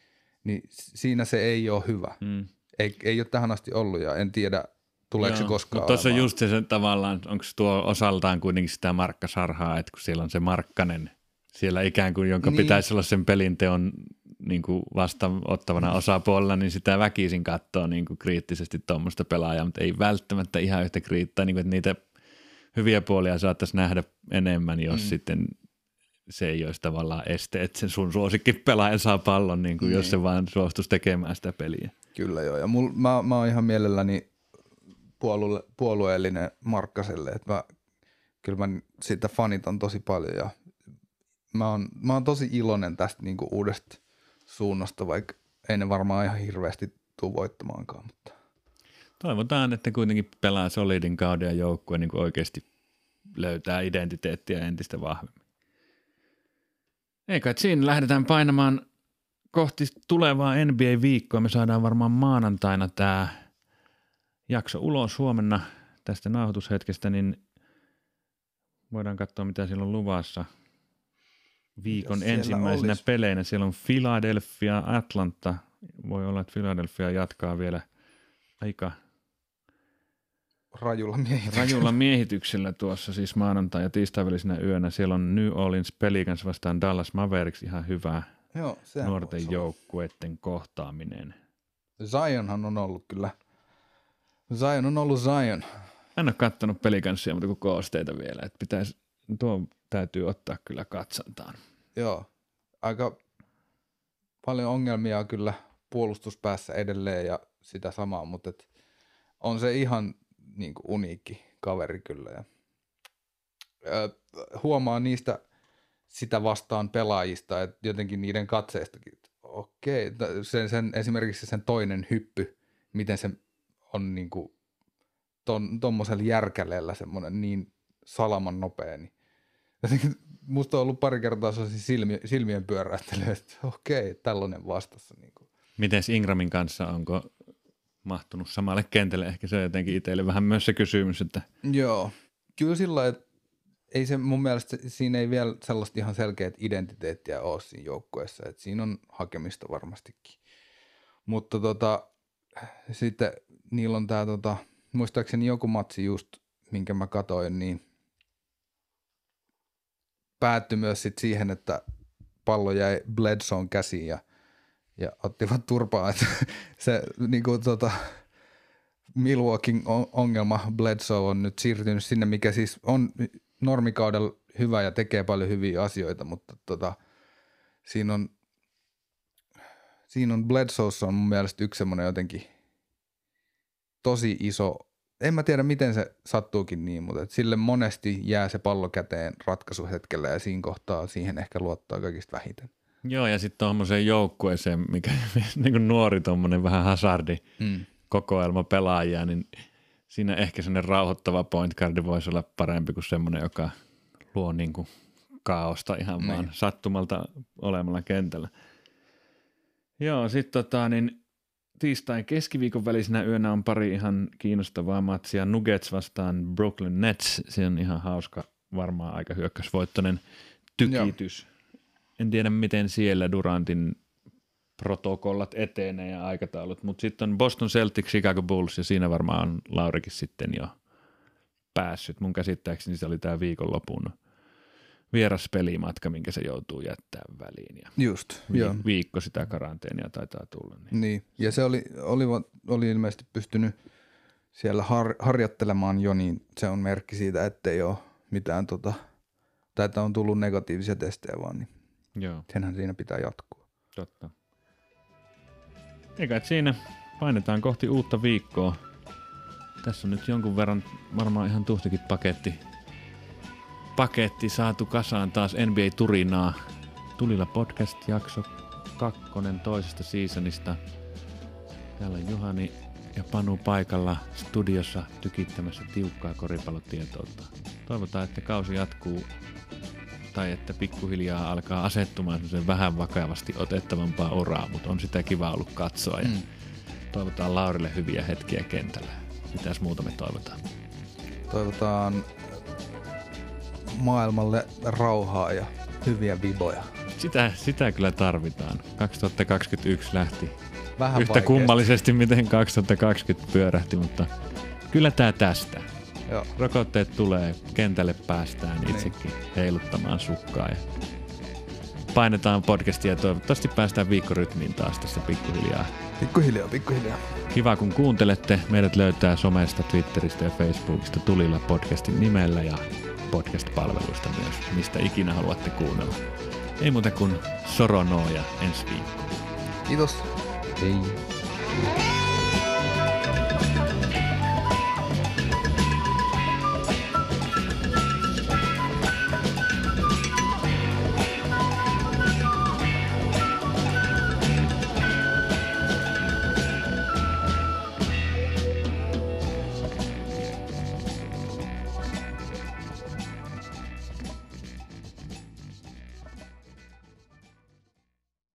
Niin siinä se ei ole hyvä. Mm. Ei, ei ole tähän asti ollut ja en tiedä, tuleeko Joo, se koskaan Mutta tuossa on just se, tavallaan, onko tuo osaltaan kuitenkin sitä markkasarhaa, että kun siellä on se markkanen siellä ikään kuin, jonka niin. pitäisi olla sen pelinteon niin kuin vastaanottavana osapuolella, niin sitä väkisin katsoo niin kuin kriittisesti tuommoista pelaajaa, mutta ei välttämättä ihan yhtä kriittaa, niin kuin, että niitä hyviä puolia saattaisi nähdä enemmän, jos mm. sitten se ei olisi tavallaan este, että sen sun suosikki pelaaja saa pallon, niin kuin niin. jos se vaan suostuisi tekemään sitä peliä. Kyllä joo, ja mul, mä, mä oon ihan mielelläni puolue, puolueellinen Markkaselle, että mä, kyllä mä siitä fanitan tosi paljon ja mä oon, mä oon tosi iloinen tästä niinku uudesta suunnasta, vaikka ei ne varmaan ihan hirveästi tule voittamaankaan. Mutta. Toivotaan, että kuitenkin pelaa solidin kauden ja joukkue niin oikeasti löytää identiteettiä entistä vahvemmin. Eikä, siinä lähdetään painamaan kohti tulevaa NBA-viikkoa. Me saadaan varmaan maanantaina tämä jakso ulos huomenna tästä nauhoitushetkestä, niin voidaan katsoa, mitä siellä on luvassa – viikon ensimmäisenä olisi? peleinä. Siellä on Philadelphia, Atlanta. Voi olla, että Philadelphia jatkaa vielä aika rajulla miehityksellä. Rajulla miehityksellä tuossa siis maanantai- ja tiistai yönä. Siellä on New Orleans Pelicans vastaan Dallas Mavericks ihan hyvä Joo, nuorten joukkueiden kohtaaminen. Zionhan on ollut kyllä. Zion on ollut Zion. En ole kattonut Pelicansia, mutta kuin koosteita vielä. Että pitäisi, tuo täytyy ottaa kyllä katsantaan. Joo, aika paljon ongelmia kyllä puolustuspäässä edelleen ja sitä samaa, mutta et on se ihan niin kuin uniikki kaveri kyllä. Ja, ö, huomaa niistä sitä vastaan pelaajista, että jotenkin niiden katseestakin, että okei, sen, sen, esimerkiksi sen toinen hyppy, miten se on niin kuin ton, tommosella järkäleellä semmoinen niin salaman nopea, niin jotenkin musta on ollut pari kertaa silmi, silmien pyöräyttely, että okei, tällainen vastassa. Niin kuin. Miten Ingramin kanssa, onko mahtunut samalle kentälle? Ehkä se on jotenkin itselle vähän myös se kysymys, että... Joo, kyllä sillä että ei se mun mielestä, siinä ei vielä sellaista ihan selkeät identiteettiä ole siinä joukkueessa, että siinä on hakemista varmastikin. Mutta tota, sitten niillä on tämä, tota, muistaakseni joku matsi just, minkä mä katoin, niin päättyi myös sit siihen, että pallo jäi Bledsoen käsiin ja, ja ottivat turpaa. Että se niin kuin, tota, Milwaukeein ongelma Bledsoe on nyt siirtynyt sinne, mikä siis on normikaudella hyvä ja tekee paljon hyviä asioita, mutta tota, siinä on, siinä on Bledsoessa on mun mielestä yksi semmoinen jotenkin tosi iso en mä tiedä, miten se sattuukin niin, mutta et sille monesti jää se pallo käteen ratkaisuhetkellä ja siinä kohtaa siihen ehkä luottaa kaikista vähiten. Joo, ja sitten tuommoiseen joukkueeseen, mikä niin kuin nuori tuommoinen vähän hazardi mm. kokoelma pelaajia, niin siinä ehkä sellainen rauhoittava point guard voisi olla parempi kuin semmoinen, joka luo niin kuin kaaosta ihan niin. vaan sattumalta olemalla kentällä. Joo, sitten tota, niin tiistain keskiviikon välisenä yönä on pari ihan kiinnostavaa matsia. Nuggets vastaan Brooklyn Nets. Se on ihan hauska, varmaan aika hyökkäysvoittoinen tykitys. Joo. En tiedä, miten siellä Durantin protokollat etenee ja aikataulut, mutta sitten on Boston Celtics, Chicago Bulls ja siinä varmaan on Laurikin sitten jo päässyt. Mun käsittääkseni se oli tämä viikonlopun vieras pelimatka, minkä se joutuu jättämään väliin. Ja Just, vi- joo. viikko sitä karanteenia taitaa tulla. Niin. Niin, ja se oli, oli, oli ilmeisesti pystynyt siellä har, harjoittelemaan jo, niin se on merkki siitä, ettei ole mitään tota, tai että on tullut negatiivisia testejä vaan, niin Joo, senhän siinä pitää jatkua. totta. Eikä siinä painetaan kohti uutta viikkoa. Tässä on nyt jonkun verran varmaan ihan tuhtikin paketti, paketti saatu kasaan taas NBA-turinaa. Tulilla podcast-jakso kakkonen toisesta seasonista. Täällä on Juhani ja Panu paikalla studiossa tykittämässä tiukkaa koripallotietoutta. Toivotaan, että kausi jatkuu tai että pikkuhiljaa alkaa asettumaan semmoisen vähän vakavasti otettavampaa uraa, mutta on sitä kiva ollut katsoa ja Mm. toivotaan Laurille hyviä hetkiä kentällä. Mitäs muuta me toivotaan? Toivotaan maailmalle rauhaa ja hyviä viboja. Sitä, sitä kyllä tarvitaan. 2021 lähti Vähän yhtä vaikeasti. kummallisesti, miten 2020 pyörähti, mutta kyllä tämä tästä. Joo. Rokotteet tulee, kentälle päästään Niin. itsekin heiluttamaan sukkaa ja painetaan podcastia ja toivottavasti päästään viikkorytmiin taas tässä pikkuhiljaa. Pikkuhiljaa, pikkuhiljaa. Kiva kun kuuntelette. Meidät löytää somesta, Twitteristä ja Facebookista Tulilla podcastin nimellä ja podcast-palveluista myös, mistä ikinä haluatte kuunnella. Ei muuta kuin soronoo ja ensi viikko. Kiitos. Hei.